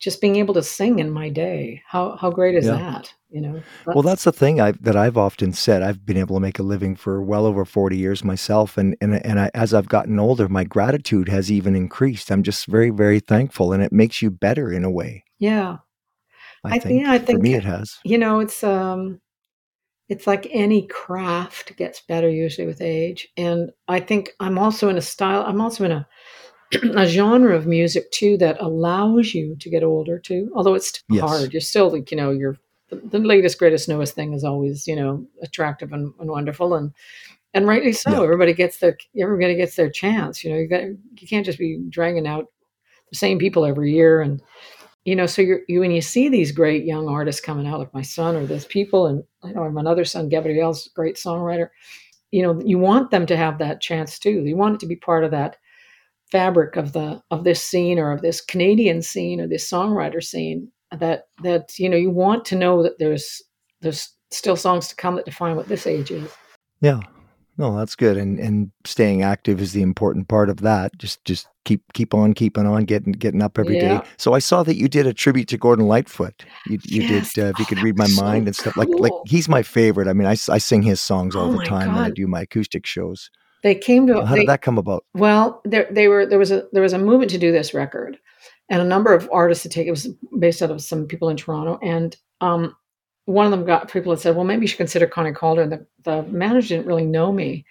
just being able to sing in my day how how great is Yeah. that you know Well, that's the thing I, that I've often said. I've been able to make a living for well over forty years myself, and and and I, as I've gotten older, my gratitude has even increased. I'm just very very thankful, and it makes you better in a way. yeah I, I think think- yeah, I for me it has. you know it's um it's like any craft gets better usually with age and i think i'm also in a style i'm also in a a genre of music too that allows you to get older too although it's Yes. hard you're still like you know you're the, the latest, greatest, newest thing is always, you know, attractive and, and wonderful, and and rightly so. Yeah. Everybody gets their everybody gets their chance. You know, you got you can't just be dragging out the same people every year, and you know, so you're, you when you see these great young artists coming out, like my son or those people, and I know my other son, Gabriel's great songwriter. You know, you want them to have that chance too. You want it to be part of that fabric of the of this scene or of this Canadian scene or this songwriter scene that that you know you want to know that there's there's still songs to come that define what this age is. Yeah. No, that's good. And and staying active is the important part of that. Just just keep keep on keeping on, getting getting up every day. Yeah. So I saw that you did a tribute to Gordon Lightfoot. You you Yes. did uh, if you Oh, could read my was so mind and stuff like like he's my favorite. I mean, I, I sing his songs all Oh the time when I do my acoustic shows. They came to How they, did that come about? Well, there they were there was a there was a movement to do this record, and a number of artists to take it was based out of some people in Toronto, and um, one of them got people that said, "Well, maybe you should consider Connie Kaldor." And the, the manager didn't really know me,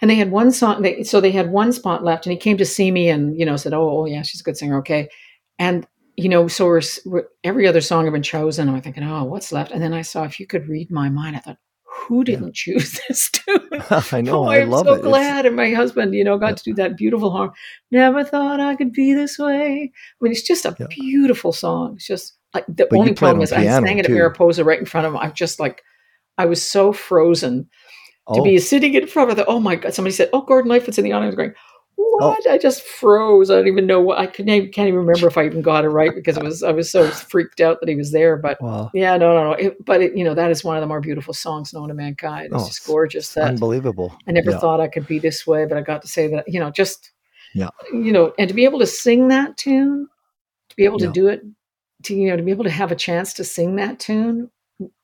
and they had one song. They, so they had one spot left, and he came to see me, and you know said, "Oh, oh yeah, she's a good singer, okay," and you know, so we're, we're every other song had been chosen. I'm thinking, "Oh, what's left?" And then I saw, if you could read my mind, I thought, "Who didn't choose this tune?" I know, Oh, I I'm love so it. It's- glad. And my husband, you know, got Yeah. to do that beautiful harm. Never thought I could be this way. I mean, it's just a Yeah. beautiful song. It's just like the But only problem on is I sang it at. Mariposa right in front of him. I'm just like, I was so frozen to oh, be sitting in front of the. Oh my God! Somebody said, "Oh, Gordon Lightfoot's in the audience." Going, Oh. what? I just froze. I don't even know what. I couldn't even, can't even remember if I even got it right because it was I was so freaked out that he was there. But wow. yeah, no, no, no. It, but it, you know, that is one of the more beautiful songs known to mankind. It's Oh, just gorgeous. That Unbelievable. I never Yeah. thought I could be this way, but I got to say that, you know, just, Yeah. you know, and to be able to sing that tune, to be able to Yeah. do it, to, you know, to be able to have a chance to sing that tune,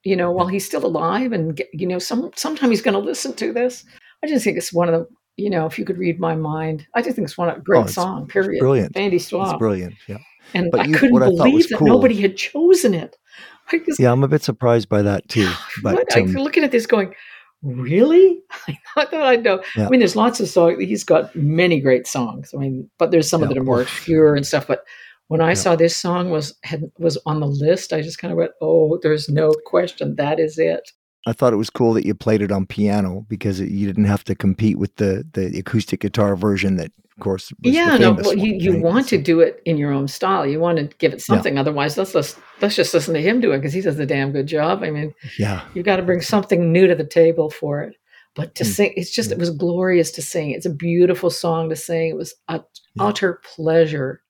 you know, while he's still alive and, get, you know, some, sometime he's going to listen to this. I just think it's one of the, you know, if you could read my mind, I just think it's one a great Oh, song, period. brilliant. Andy It's brilliant. Yeah. And But I you- couldn't what I was believe that cool- nobody had chosen it. I just, Yeah, I'm a bit surprised by that too. But? I'm um, looking at this going, really? I thought I'd know. Yeah. I mean, there's lots of songs. He's got many great songs. I mean, but there's some of Yeah. that are more obscure and stuff. But when I Yeah. saw this song was had was on the list, I just kind of went, "Oh, there's no question. That is it." I thought it was cool that you played it on piano because it, you didn't have to compete with the the acoustic guitar version that, of course, yeah, no. Well, you, one, you right? want to do it in your own style. You want to give it something. Otherwise, let's let's let's just listen to him do it because he does a damn good job. I mean, Yeah, you've got to bring something new to the table for it. But to Mm. sing, it's just Yeah. it was glorious to sing. It's a beautiful song to sing. It was a Yeah. utter pleasure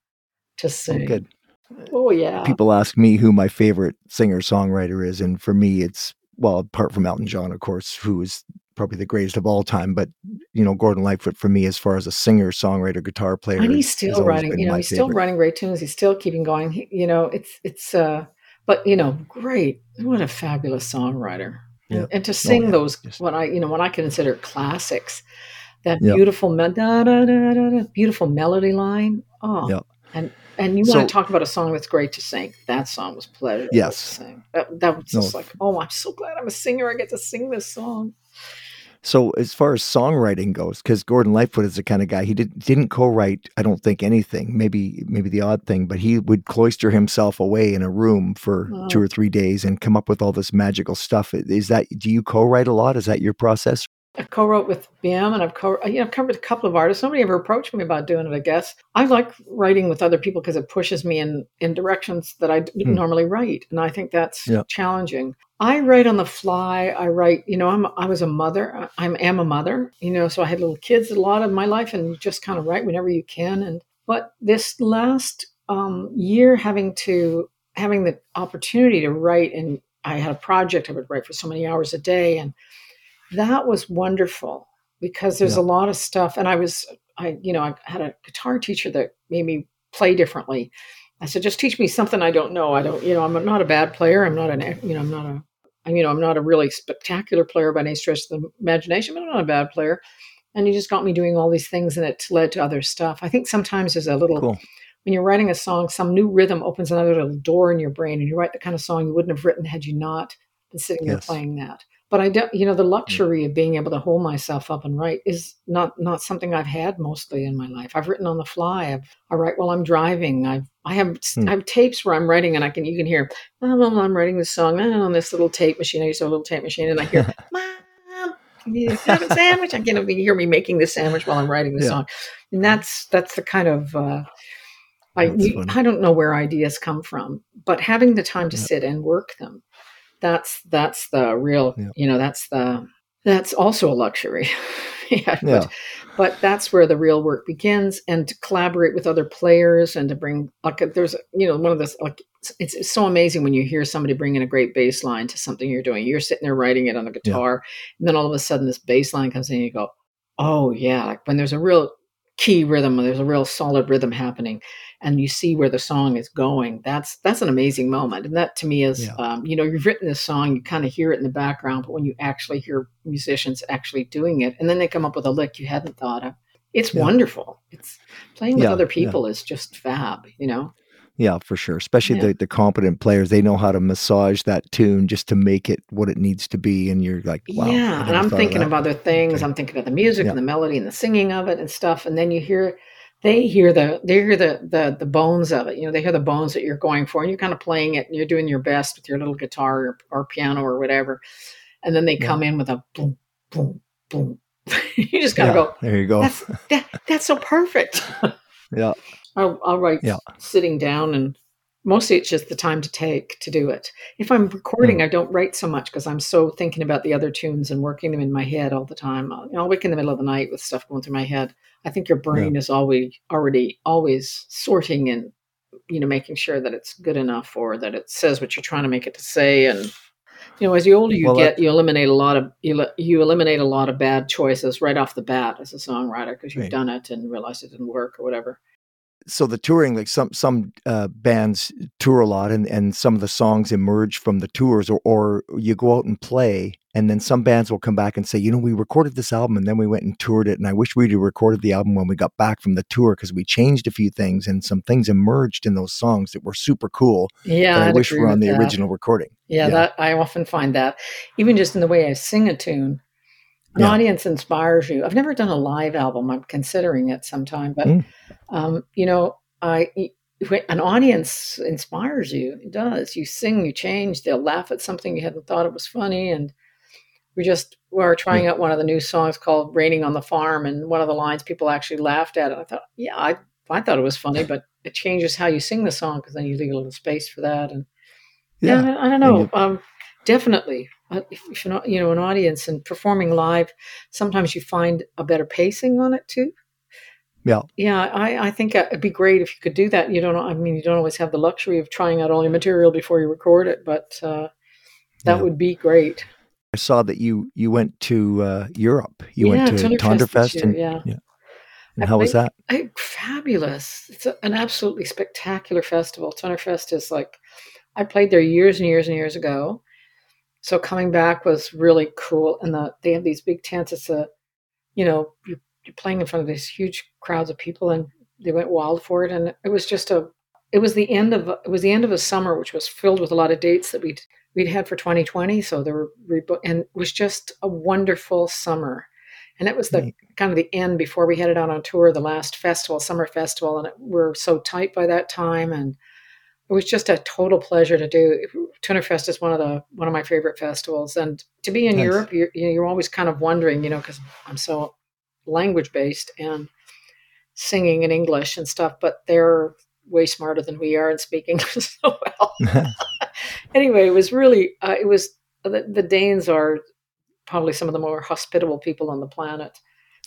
to oh, sing. good. Oh yeah. People ask me who my favorite singer songwriter is, and for me, it's well, apart from Elton John, of course, who is probably the greatest of all time. But you know, Gordon Lightfoot for me, as far as a singer, songwriter, guitar player, and he's still writing you know he's still favorite. writing great tunes he's still keeping going he, you know it's it's uh but you know great what a fabulous songwriter and, Yeah. and to sing yeah. those Just- what i you know what i consider classics that beautiful me- da, da, da, da, da, beautiful melody line oh Yeah. and and you So- want to talk about a song that's great to sing that song was pleasurable Yes. to sing that, that was No. just like oh i'm so glad i'm a singer i get to sing this song So as far as songwriting goes, because Gordon Lightfoot is the kind of guy he did, didn't co-write, I don't think anything. Maybe maybe the odd thing, but he would cloister himself away in a room for two or three days and come up with all this magical stuff. Is that do you co-write a lot? Is that your process? I co-wrote with BM, and I've co you know I've covered a couple of artists. Nobody ever approached me about doing it. I guess I like writing with other people because it pushes me in in directions that I didn't Hmm. normally write, and I think that's Yeah. challenging. I write on the fly. I write. You know, I'm I was a mother. I am a mother. You know, so I had little kids a lot of my life, and you just kind of write whenever you can. And but this last um, year, having to having the opportunity to write, and I had a project I would write for so many hours a day, and that was wonderful because there's Yeah. a lot of stuff and i was i you know i had a guitar teacher that made me play differently i said just teach me something i don't know i don't you know i'm not a bad player i'm not an you know i'm not a I- you know i'm not a really spectacular player by any stretch of the imagination but i'm not a bad player and he just got me doing all these things and it led to other stuff i think sometimes there's a little Cool. when you're writing a song, some new rhythm opens another little door in your brain, and you write the kind of song you wouldn't have written had you not been sitting there Yes. playing that. But I don't, you know, the luxury of being able to hold myself up and write is not not something I've had mostly in my life. I've written on the fly. I've, I write while I'm driving. I've I have Hmm. I have tapes where I'm writing and I can you can hear Mom, I'm writing this song eh, on this little tape machine. I used to have a little tape machine and I hear Mom, you a sandwich? I can hear me making the sandwich while I'm writing the Yeah. song. And that's that's the kind of uh, I you- I don't know where ideas come from, but having the time to Yeah. sit and work them, that's that's the real Yeah. you know that's the that's also a luxury. yeah, Yeah. But, but that's where the real work begins, and to collaborate with other players and to bring like uh, there's you know one of the like it's, it's so amazing when you hear somebody bring in a great bass line to something you're doing. You're sitting there writing it on the guitar, and then all of a sudden this bass line comes in, and you go, oh yeah, like when there's a real key rhythm, when there's a real solid rhythm happening, and you see where the song is going. That's that's an amazing moment, and that to me is, Yeah. um, you know, you've written this song, you kind of hear it in the background, but when you actually hear musicians actually doing it, and then they come up with a lick you hadn't thought of, it's Yeah. wonderful. It's playing with Yeah, other people is just fab, you know. Yeah, for sure. Especially Yeah. the, the competent players, they know how to massage that tune just to make it what it needs to be. And you're like, wow. Yeah, and I'm thought of thinking of other things. Okay. I'm thinking of the music Yeah. and the melody and the singing of it and stuff. And then you hear, they hear the they hear the the the bones of it. You know, they hear the bones that you're going for, and you're kind of playing it, and you're doing your best with your little guitar or, or piano or whatever. And then they Yeah. come in with a boom, boom, boom. you just gotta Yeah, go. there you go. That's that, that's so perfect. yeah. I'll, I'll write Yeah. sitting down and mostly it's just the time to take to do it. If I'm recording, hmm. I don't write so much because I'm so thinking about the other tunes and working them in my head all the time. I'll, I'll wake in the middle of the night with stuff going through my head. I think your brain is always already always sorting and you know making sure that it's good enough or that it says what you're trying to make it to say and you know as the older you Well, get you eliminate a lot of you, you eliminate a lot of bad choices right off the bat as a songwriter because you've Right. done it and realized it didn't work or whatever so the touring like some some uh, bands tour a lot and and some of the songs emerge from the tours or or you go out and play and then some bands will come back and say you know we recorded this album and then we went and toured it and i wish we'd have recorded the album when we got back from the tour because we changed a few things and some things emerged in those songs that were super cool yeah i wish we were on the that. original recording Yeah, Yeah. that I often find that even just in the way I sing a tune, an Yeah. audience inspires you. I've never done a live album. I'm considering it sometime, but Mm. um, you know, I an audience inspires you. It does. You sing, you change. They'll laugh at something you hadn't thought it was funny, and we just were trying out one of the new songs called "Raining on the Farm," and one of the lines people actually laughed at it. I thought, yeah, I I thought it was funny, but it changes how you sing the song because then you leave a little space for that and. Yeah, I don't- I don't know. Um, definitely, if, if you're not, you know, an audience and performing live, sometimes you find a better pacing on it too. Yeah. yeah. I, I think uh, it'd be great if you could do that. You don't. I mean, you don't always have the luxury of trying out all your material before you record it, but uh, that Yeah. would be great. i saw that you you went to uh, europe you went to Tonderfest and, yeah. and I how was that I, fabulous. It's a, an absolutely spectacular festival. Tonderfest is like, I played there years and years and years ago. So coming back was really cool. And the, they have these big tents. It's a, you know, you're, you're playing in front of these huge crowds of people and they went wild for it. And it was just a, it was the end of, it was the end of a summer, which was filled with a lot of dates that we'd, we'd had for 2020. So there were, rebo- and it was just a wonderful summer. And it was the kind of the end before we headed out on tour, the last festival, summer festival, and it, we're so tight by that time, and it was just a total pleasure to do. Tonderfest is one of the one of my favorite festivals, and to be in Nice. Europe, you're you're always kind of wondering, you know, because I'm so language based and singing in English and stuff, but they're way smarter than we are and speak English so well. anyway, it was really uh, it was the, the Danes are probably some of the more hospitable people on the planet.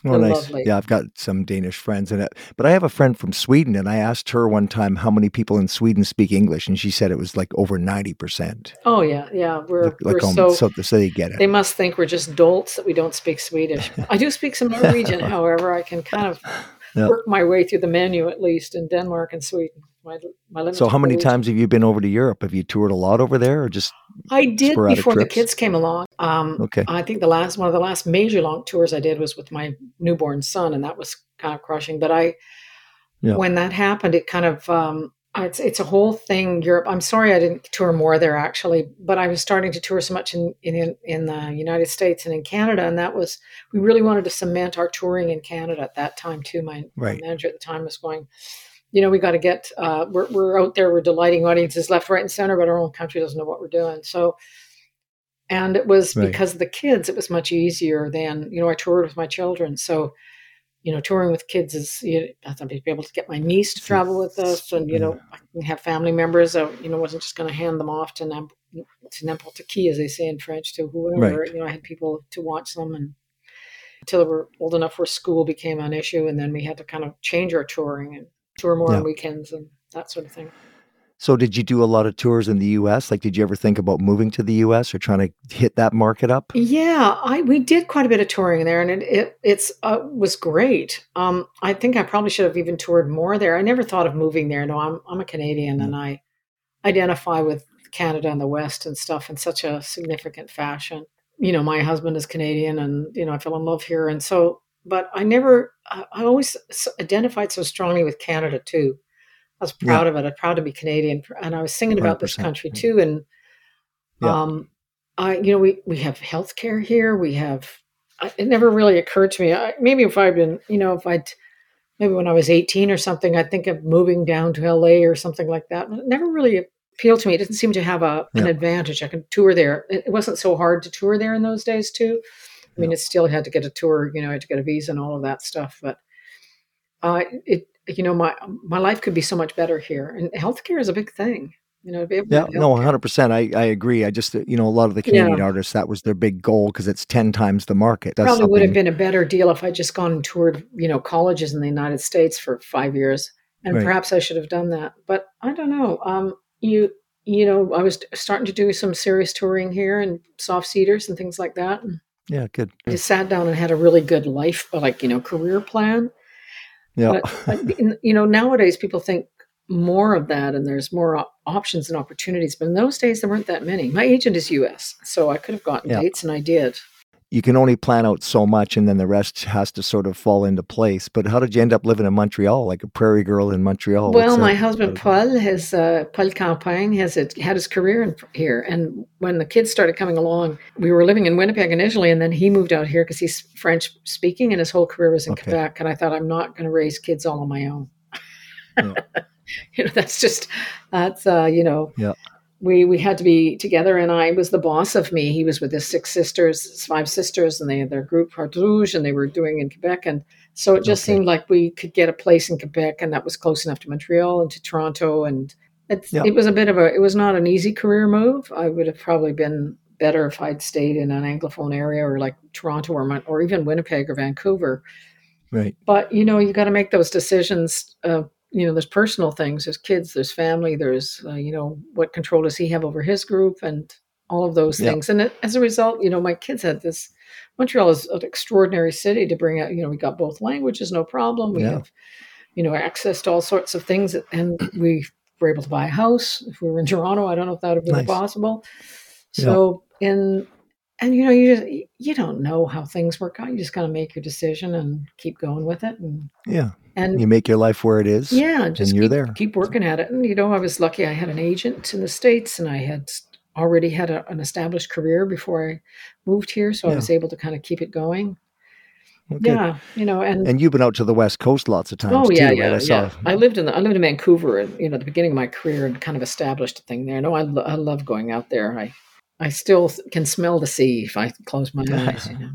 Oh, They're nice. lovely. Yeah, I've got some Danish friends in it, but I have a friend from Sweden, and I asked her one time how many people in Sweden speak English, and she said it was like over ninety percent. Oh yeah, yeah. We're Like, like we're um, so, so, so they get it. they must think we're just dolts that we don't speak Swedish. I do speak some Norwegian, however, I can kind of Yeah. work my way through the menu at least in Denmark and Sweden. My my So, how many times have you been over to Europe? Have you toured a lot over there, or just I did before trips? the kids came along. Um, okay? I think the last one of the last major long tours I did was with my newborn son, and that was kind of crushing. But I, Yeah. when that happened, it kind of um, it's it's a whole thing. Europe. I'm sorry I didn't tour more there actually, but I was starting to tour so much in in in the United States and in Canada, and that was we really wanted to cement our touring in Canada at that time too. My, my manager at the time was going. You know, we got to get, uh, we're, we're out there, we're delighting audiences left, right, and center, but our own country doesn't know what we're doing. So, and it was Right. because of the kids, it was much easier than, you know, I toured with my children. So, you know, touring with kids is, you know, I thought I'd be able to get my niece to travel with us and, you know, I can have family members. I, you know, wasn't just going to hand them off to, nam- to n'importe qui, as they say in French, to whoever. Right. You know, I had people to watch them and until they were old enough where school became an issue. And then we had to kind of change our touring and tour more Yeah. on weekends and that sort of thing. So, did you do a lot of tours in the U.S.? Like, did you ever think about moving to the U.S. or trying to hit that market up? Yeah, I we did quite a bit of touring there, and it, it it's uh, was great. Um, I think I probably should have even toured more there. I never thought of moving there. No, I'm I'm a Canadian, and I identify with Canada and the West and stuff in such a significant fashion. You know, my husband is Canadian, and you know I fell in love here, and so. But I never. I always identified so strongly with Canada too. I was proud of it. I'm proud to be Canadian, and I was singing about this 100%. country too, and Yeah. um, I, you know, we, we have healthcare here. We have, I, it never really occurred to me. I, maybe if I'd been, you know, if I'd, maybe when I was 18 or something, I'd think of moving down to LA or something like that. It never really appealed to me. It didn't seem to have a, an advantage. I could tour there. It, it wasn't so hard to tour there in those days too. I mean, it still had to get a tour, you know, I had to get a visa and all of that stuff. But uh, it, you know, my, my life could be so much better here. And healthcare is a big thing, you know, to be able Yeah, no, 100%. I, I agree. I just, you know, a lot of the Canadian artists, that was their big goal because it's 10 times the market. That's probably would have been a better deal if I just gone and toured, you know, colleges in the United States for five years, and Right. perhaps I should have done that. But I don't know. Um, you, you know, I was starting to do some serious touring here and soft seaters and things like that. And Yeah, good. I just sat down and had a really good life, like you know, career plan. Yeah. But, but you know, nowadays people think more of that, and there's more op- options and opportunities. But in those days, there weren't that many. My agent is U.S., so I could have gotten Yeah. dates, and I did. You can only plan out so much and then the rest has to sort of fall into place. But how did you end up living in Montreal, like a prairie girl in Montreal? Well, What's my that- husband Paul has uh, Paul Campagne has a, had his career in, here, and when the kids started coming along, we were living in Winnipeg initially, and then he moved out here because he's French speaking, and his whole career was in Okay. Quebec. And I thought I'm not going to raise kids all on my own. Yeah. you know, that's just that's uh, you know. Yeah. We, we had to be together, and I was the boss of me. He was with his six sisters, his five sisters, and they had their group Hart Rouge, and they were doing in Quebec. And so it just Okay. seemed like we could get a place in Quebec, and that was close enough to Montreal and to Toronto. And Yeah. it was a bit of a, it was not an easy career move. I would have probably been better if I'd stayed in an anglophone area or like Toronto or Mon- or even Winnipeg or Vancouver. Right. But you know, you got to make those decisions. Uh, you know, there's personal things, there's kids, there's family, there's uh, you know, what control does he have over his group, and all of those Yeah. things. And it, as a result, you know, my kids had this. Montreal is an extraordinary city to bring out. You know, we got both languages, no problem. We Yeah. have, you know, access to all sorts of things, and we were able to buy a house. If we were in Toronto, I don't know if that would have been Nice. possible. Yeah. So in and you know you just you don't know how things work out. You just kind of make your decision and keep going with it, and Yeah. And You make your life where it is. yeah, just you're keep, there. keep working at it. And you know, I was lucky. I had an agent in the states, and I had already had a, an established career before I moved here, so I was able to kind of keep it going. Well. Yeah, you know, and, And you've been out to the West Coast lots of times oh yeah, too, yeah, right? I yeah. saw. I lived in the, I lived in Vancouver, and you know, the beginning of my career, and kind of established a thing there. No, I, lo- I love going out there. I I still can smell the sea if I close my eyes. You know.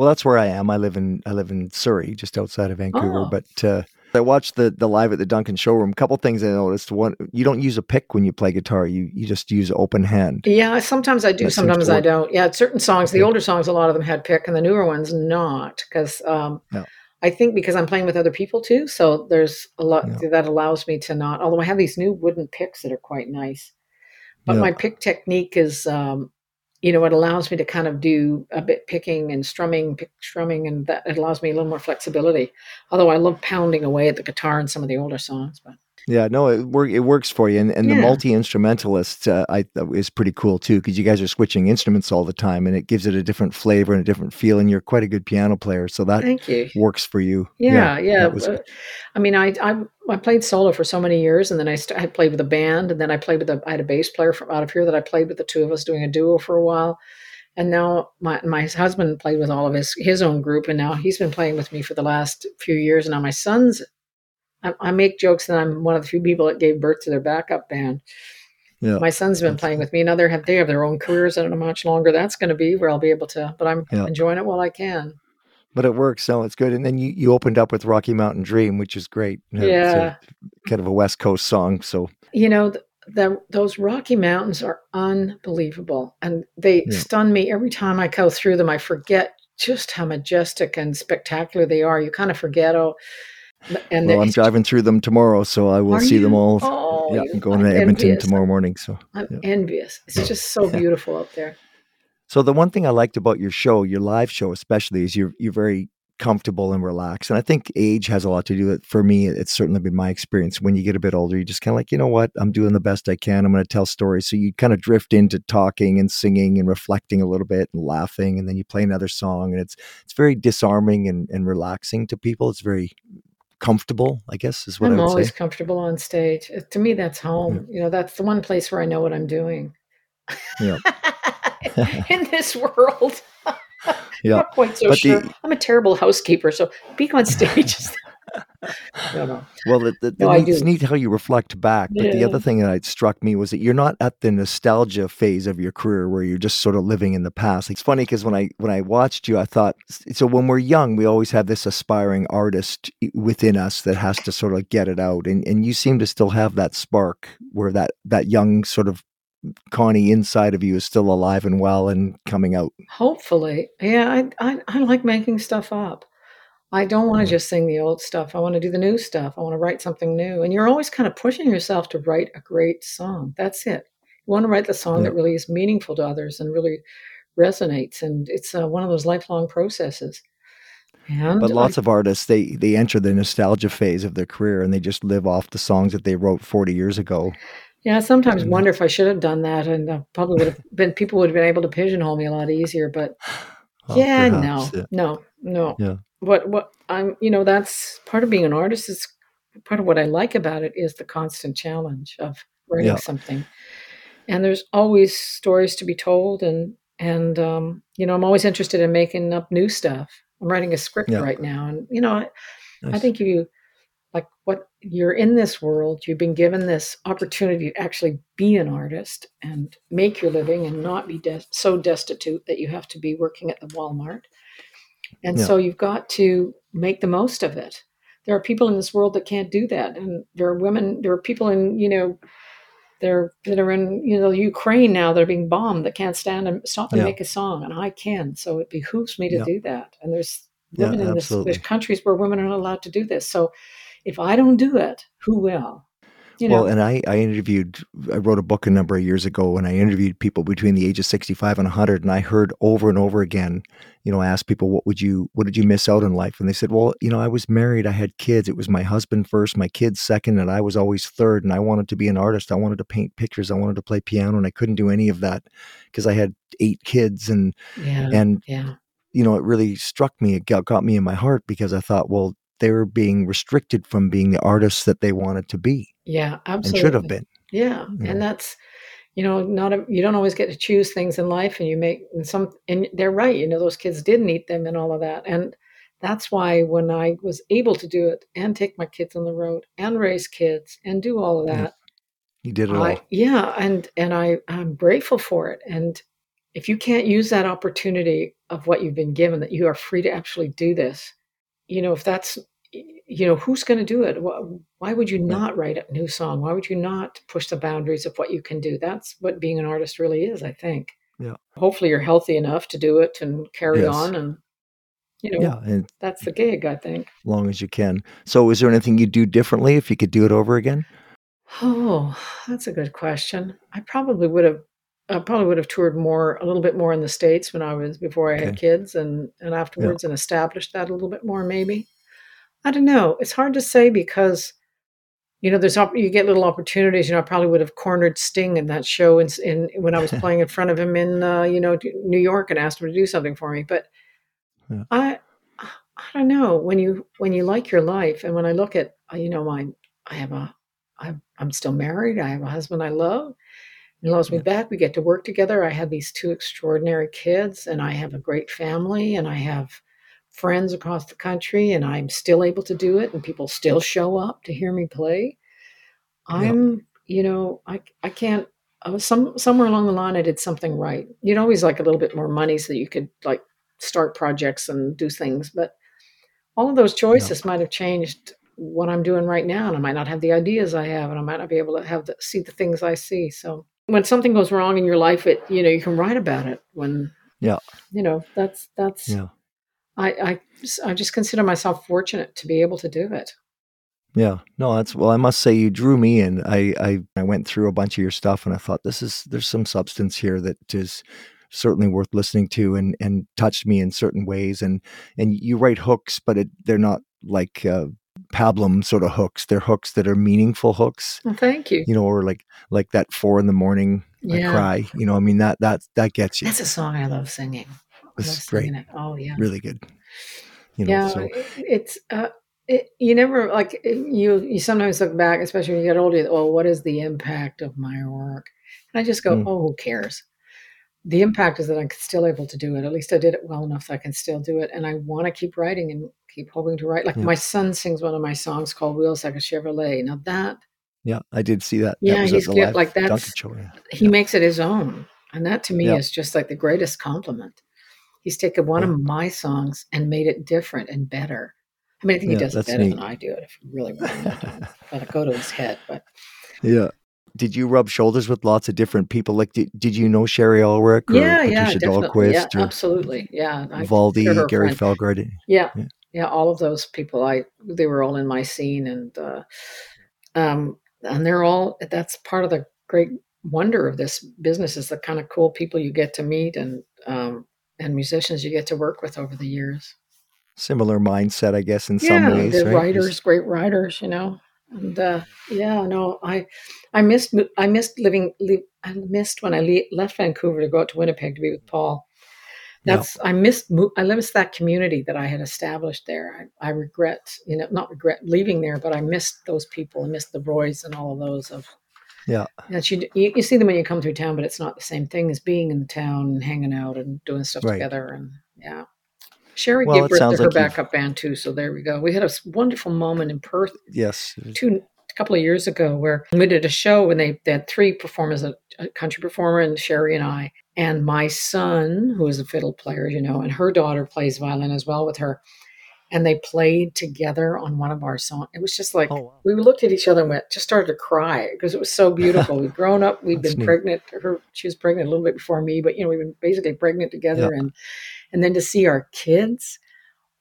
Well, that's where I am. I live in I live in Surrey, just outside of Vancouver. Oh. But uh, I watched the the live at the Duncan showroom. A couple things I noticed. One, you don't use a pick when you play guitar. You you just use open hand. Yeah, sometimes I do, That sometimes I don't. Yeah, certain songs, the older songs, a lot of them had pick, and the newer ones not, because um, Yeah. I think because I'm playing with other people too, so there's a lot Yeah. that allows me to not. Although I have these new wooden picks that are quite nice, but Yeah. my pick technique is, um, you know, it allows me to kind of do a bit picking and strumming, pick strumming, and that it allows me a little more flexibility. Although I love pounding away at the guitar in some of the older songs, but Yeah, no, it work it works for you. And and the multi instrumentalist uh, uh, is pretty cool too because you guys are switching instruments all the time, and it gives it a different flavor and a different feel. And you're quite a good piano player, so that thank you. works for you. Yeah, yeah. that was- uh, I mean, I, I I played solo for so many years, and then I, st- I played with a band, and then I played with a I had a bass player from out of here that I played with the two of us doing a duo for a while, and now my my husband played with all of his his own group, and now he's been playing with me for the last few years. And now my son's I, I make jokes that I'm one of the few people that gave birth to their backup band. Yeah. My son's been playing with me. Now they have they have their own careers. I don't know how much longer that's going to be. Where I'll be able to, but I'm Yeah. enjoying it while I can. But it works, so it's good. And then you, you opened up with Rocky Mountain Dream, which is great. It's a- Yeah. kind of a West Coast song. So You know, th- the, those Rocky Mountains are unbelievable, and they Yeah. stun me every time I go through them. I forget just how majestic and spectacular they are. You kind of forget, oh, and well, I'm driving through them tomorrow, so I will see them all. Oh, yeah, I'm going I'm to Edmonton envious. tomorrow morning. So I'm yeah. envious. It's just so beautiful out there. So the one thing I liked about your show, your live show especially, is you're you're very comfortable and relaxed. And I think age has a lot to do with it. For me, it's certainly been my experience. When you get a bit older, you just kind of like, you know what, I'm doing the best I can. I'm going to tell stories. So you kind of drift into talking and singing and reflecting a little bit and laughing, and then you play another song, and it's it's very disarming and, and relaxing to people. It's very comfortable, I guess, is what I'm I would always say. comfortable on stage. Uh, To me, that's home. You know, that's the one place where I know what I'm doing. Yeah. In this world. Yeah. Not quite so But sure. the- I'm a terrible housekeeper, so being on stage is no. Well, No, I it's neat how you reflect back. But the other thing that struck me was that you're not at the nostalgia phase of your career where you're just sort of living in the past. It's funny because when I when I watched you, I thought so. When we're young, we always have this aspiring artist within us that has to sort of get it out, and and you seem to still have that spark where that that young sort of Connie inside of you is still alive and well and coming out. Hopefully. Yeah, I, I, I like making stuff up. I don't want to just sing the old stuff. I want to do the new stuff. I want to write something new. And you're always kind of pushing yourself to write a great song. That's it. You want to write the song Yeah. that really is meaningful to others and really resonates. And it's uh, one of those lifelong processes. And But I- lots of artists they they enter the nostalgia phase of their career and they just live off the songs that they wrote 40 years ago. Yeah, I sometimes And wonder if I should have done that, and uh, probably would have been people would have been able to pigeonhole me a lot easier. But Well, yeah, perhaps, no, yeah. no, no. Yeah. What what I'm, you know, that's part of being an artist. Is part of what I like about it is the constant challenge of writing Yeah. something, and there's always stories to be told, and and um, you know, I'm always interested in making up new stuff. I'm writing a script Yeah. right now, and you know, I, I think you like what you're in this world, you've been given this opportunity to actually be an artist and make your living and not be des- so destitute that you have to be working at the Walmart. And Yeah. so you've got to make the most of it. There are people in this world that can't do that. And there are women, there are people in, you know, there that are in, you know, Ukraine now that are being bombed that can't stand and stop and Yeah. make a song. And I can. So it behooves me to Yeah. do that. And there's Yeah, in this, there's countries where women are not allowed to do this. So if I don't do it, who will? You know, well, and I, I interviewed, I wrote a book a number of years ago and I interviewed people between the age of 65 and 100. And I heard over and over again, you know, I asked people, what would you, what did you miss out in life? And they said, well, you know, I was married, I had kids. It was my husband first, my kids second, and I was always third. And I wanted to be an artist. I wanted to paint pictures. I wanted to play piano. And I couldn't do any of that because I had eight kids. And, yeah, and, yeah, you know, it really struck me. It got, got me in my heart because I thought, well, they were being restricted from being the artists that they wanted to be yeah, and absolutely. should have been. Yeah, Yeah. and that's you know not a, you don't always get to choose things in life, and you make and some and they're right. You know those kids didn't eat them and all of that, and that's why when I was able to do it and take my kids on the road and raise kids and do all of Yeah. that, You did it all. Yeah, and and I I'm grateful for it. And if you can't use that opportunity of what you've been given, that you are free to actually do this, you know, if that's you know who's going to do it why would you not write a new song why would you not push the boundaries of what you can do that's what being an artist really is i think Yeah. hopefully you're healthy enough to do it and carry Yes. on and you know Yeah, and that's the gig i think as long as you can. So, is there anything you'd do differently if you could do it over again? oh that's a good question i probably would have I probably would have toured more, a little bit more in the states when I was before I had Okay. kids, and and afterwards, and established that a little bit more. Maybe I don't know. It's hard to say because you know there's you get little opportunities. You know, I probably would have cornered Sting in that show in, in when I was playing in front of him in uh, you know New York and asked him to do something for me. But Yeah. I I don't know when you when you like your life and when I look at uh, you know my I have a I, I'm still married. I have a husband I love. He loves me Yeah. back. We get to work together. I have these two extraordinary kids, and I have a great family, and I have friends across the country and I'm still able to do it and people still show up to hear me play, I'm, you know, I I can't I was some somewhere along the line I did something right. You'd always like a little bit more money so you could like start projects and do things, but all of those choices might have changed what I'm doing right now, and I might not have the ideas I have, and I might not be able to have the see the things I see. So when something goes wrong in your life, it you know you can write about it. When Yeah. you know that's that's Yeah. I I I just consider myself fortunate to be able to do it. Yeah. No, that's well, I must say you drew me in. I I I went through a bunch of your stuff and I thought this is there's some substance here that is certainly worth listening to and and touched me in certain ways and and you write hooks but it, they're not like uh pablum sort of hooks. They're hooks that are meaningful hooks, Well, thank you. you know, or like like that 4 in the morning I cry, you know, I mean that that that gets you. that's a song I love singing. It's great. Oh yeah. Really good. You know, Yeah, so it, it's uh, it, you never like you. You sometimes look back, especially when you get older. Oh, what is the impact of my work? And I just go, Mm. oh, who cares? The impact is that I'm still able to do it. At least I did it well enough that I can still do it, and I want to keep writing and keep hoping to write. Like Yeah. my son sings one of my songs called "Wheels Like a Chevrolet." Now that, yeah, I did see that. That yeah, was he's good. Like that's he Yeah. makes it his own, and that to me Yeah. is just like the greatest compliment. He's taken one Yeah. of my songs and made it different and better. I mean, I think he does it better neat. than I do it. If you really want to go to his head, but Yeah. Did you rub shoulders with lots of different people? Like, did, did you know Shari Ulrich or yeah, yeah, Patricia yeah, Dahlquist or absolutely, yeah. Valdy, Gary. Fjellgaard? Yeah, Yeah. yeah, all of those people. I they were all in my scene, and uh, um, and they're all. That's part of the great wonder of this business is the kind of cool people you get to meet and um, and musicians you get to work with over the years. Similar mindset, I guess, in some Yeah, ways, the right? writers, great writers, you know. And uh, yeah, no, I I missed I missed living. I missed when I le- left Vancouver to go out to Winnipeg to be with Paul. That's I missed I missed that community that I had established there. I, I regret, you know, not regret leaving there, but I missed those people. I missed the Roys and all of those of yeah, that you, you you see them when you come through town, but it's not the same thing as being in the town and hanging out and doing stuff right. together. And yeah, Shari Well, gave birth to her like you've, backup band too. So there we go. We had a wonderful moment in Perth yes, two a couple of years ago where we did a show and they, they had three performers, a, a country performer and Shari and I, and my son, who is a fiddle player, you know, and her daughter plays violin as well with her. And they played together on one of our songs. It was just like oh, wow. we looked at each other and went, just started to cry because it was so beautiful. We'd grown up, we'd been neat. pregnant. Her, she was pregnant a little bit before me, but you know, we've been basically pregnant Yeah, together. And and then to see our kids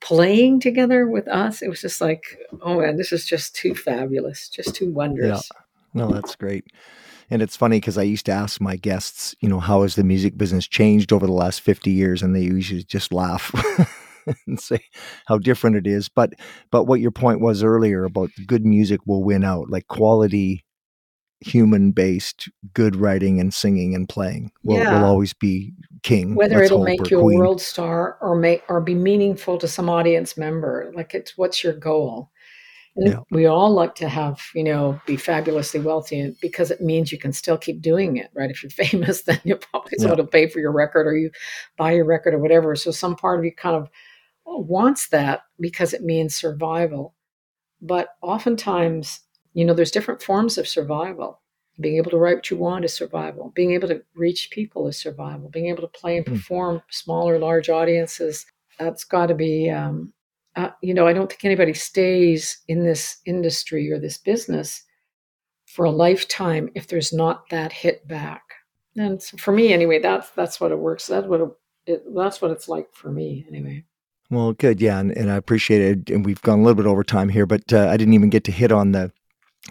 playing together with us, it was just like, oh man, this is just too fabulous, just too wondrous. yeah. No, that's great. And it's funny because I used to ask my guests, you know, how has the music business changed over the last 50 years? And they usually just laugh and say how different it is. But but what your point was earlier about good music will win out, like quality human based good writing and singing and playing will, will always be king. Whether it'll make you a world star or make or be meaningful to some audience member, like it's what's your goal? And Yeah. we all like to have, you know, be fabulously wealthy because it means you can still keep doing it, right? If you're famous, then you'll probably Yeah. someone to pay for your record or you buy your record or whatever. So some part of you kind of wants that because it means survival. But oftentimes, you know, there's different forms of survival. Being able to write what you want is survival. Being able to reach people is survival. Being able to play and Mm. perform small or large audiences, that's got to be, um, uh, you know, I don't think anybody stays in this industry or this business for a lifetime if there's not that hit back. And so for me, anyway, that's that's what it works. That's what it, it that's what it's like for me, anyway. Well, good, yeah, and, and I appreciate it. And we've gone a little bit over time here, but uh, I didn't even get to hit on the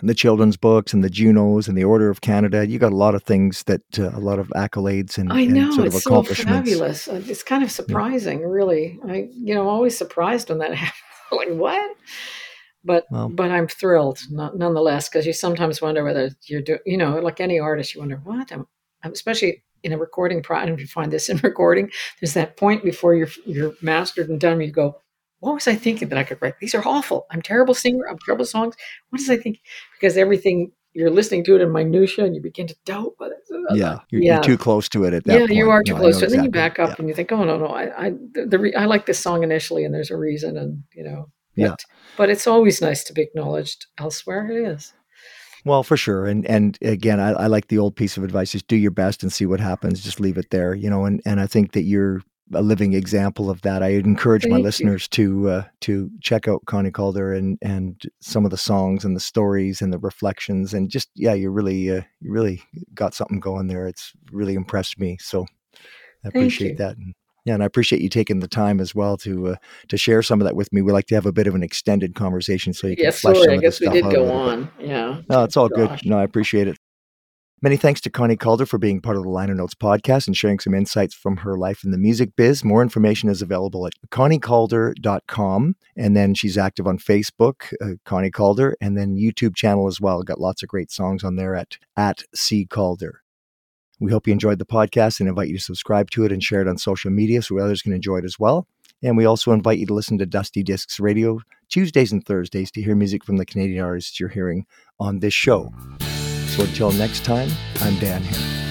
the children's books and the Junos and the Order of Canada. You got a lot of things that uh, a lot of accolades and, I and know sort of it's so fabulous. Uh, It's kind of surprising, really. I, you know, always surprised when that happens. like what? But Well, but I'm thrilled, not, nonetheless, because you sometimes wonder whether you're doing, you know, like any artist, you wonder what, I'm, I'm- especially in a recording. Pro- if you find this in recording. There's that point before you're you're mastered and done. Where you go, what was I thinking that I could write? These are awful. I'm terrible singer. I'm terrible songs. What was I think Because everything you're listening to it in minutia and you begin to doubt whether yeah you're, yeah. you're too close to it at that yeah point. you are too no, close to it exactly. and then you back up yeah. and you think oh no no i i the, the I like this song initially and there's a reason and you know yeah but it's always nice to be acknowledged elsewhere it is well, for sure, and and again, I, I, like the old piece of advice: just do your best and see what happens. Just leave it there, you know. And and I think that you're a living example of that. I encourage Thank my you. listeners to uh, to check out Connie Kaldor and and some of the songs and the stories and the reflections and just yeah, you really uh, you really got something going there. It's really impressed me. So I appreciate that. And, yeah, and I appreciate you taking the time as well to uh, to share some of that with me. We like to have a bit of an extended conversation so you can flesh sorry, some I of guess we did go on. Yeah. No, it's all Gosh. good. No, I appreciate it. Many thanks to Connie Kaldor for being part of the Liner Notes podcast and sharing some insights from her life in the music biz. More information is available at conniekaldor.com. And then she's active on Facebook, uh, Connie Kaldor, and then YouTube channel as well. Got lots of great songs on there at, at C Kaldor. We hope you enjoyed the podcast and invite you to subscribe to it and share it on social media so others can enjoy it as well. And we also invite you to listen to Dusty Discs Radio Tuesdays and Thursdays to hear music from the Canadian artists you're hearing on this show. So until next time, I'm Dan Hare.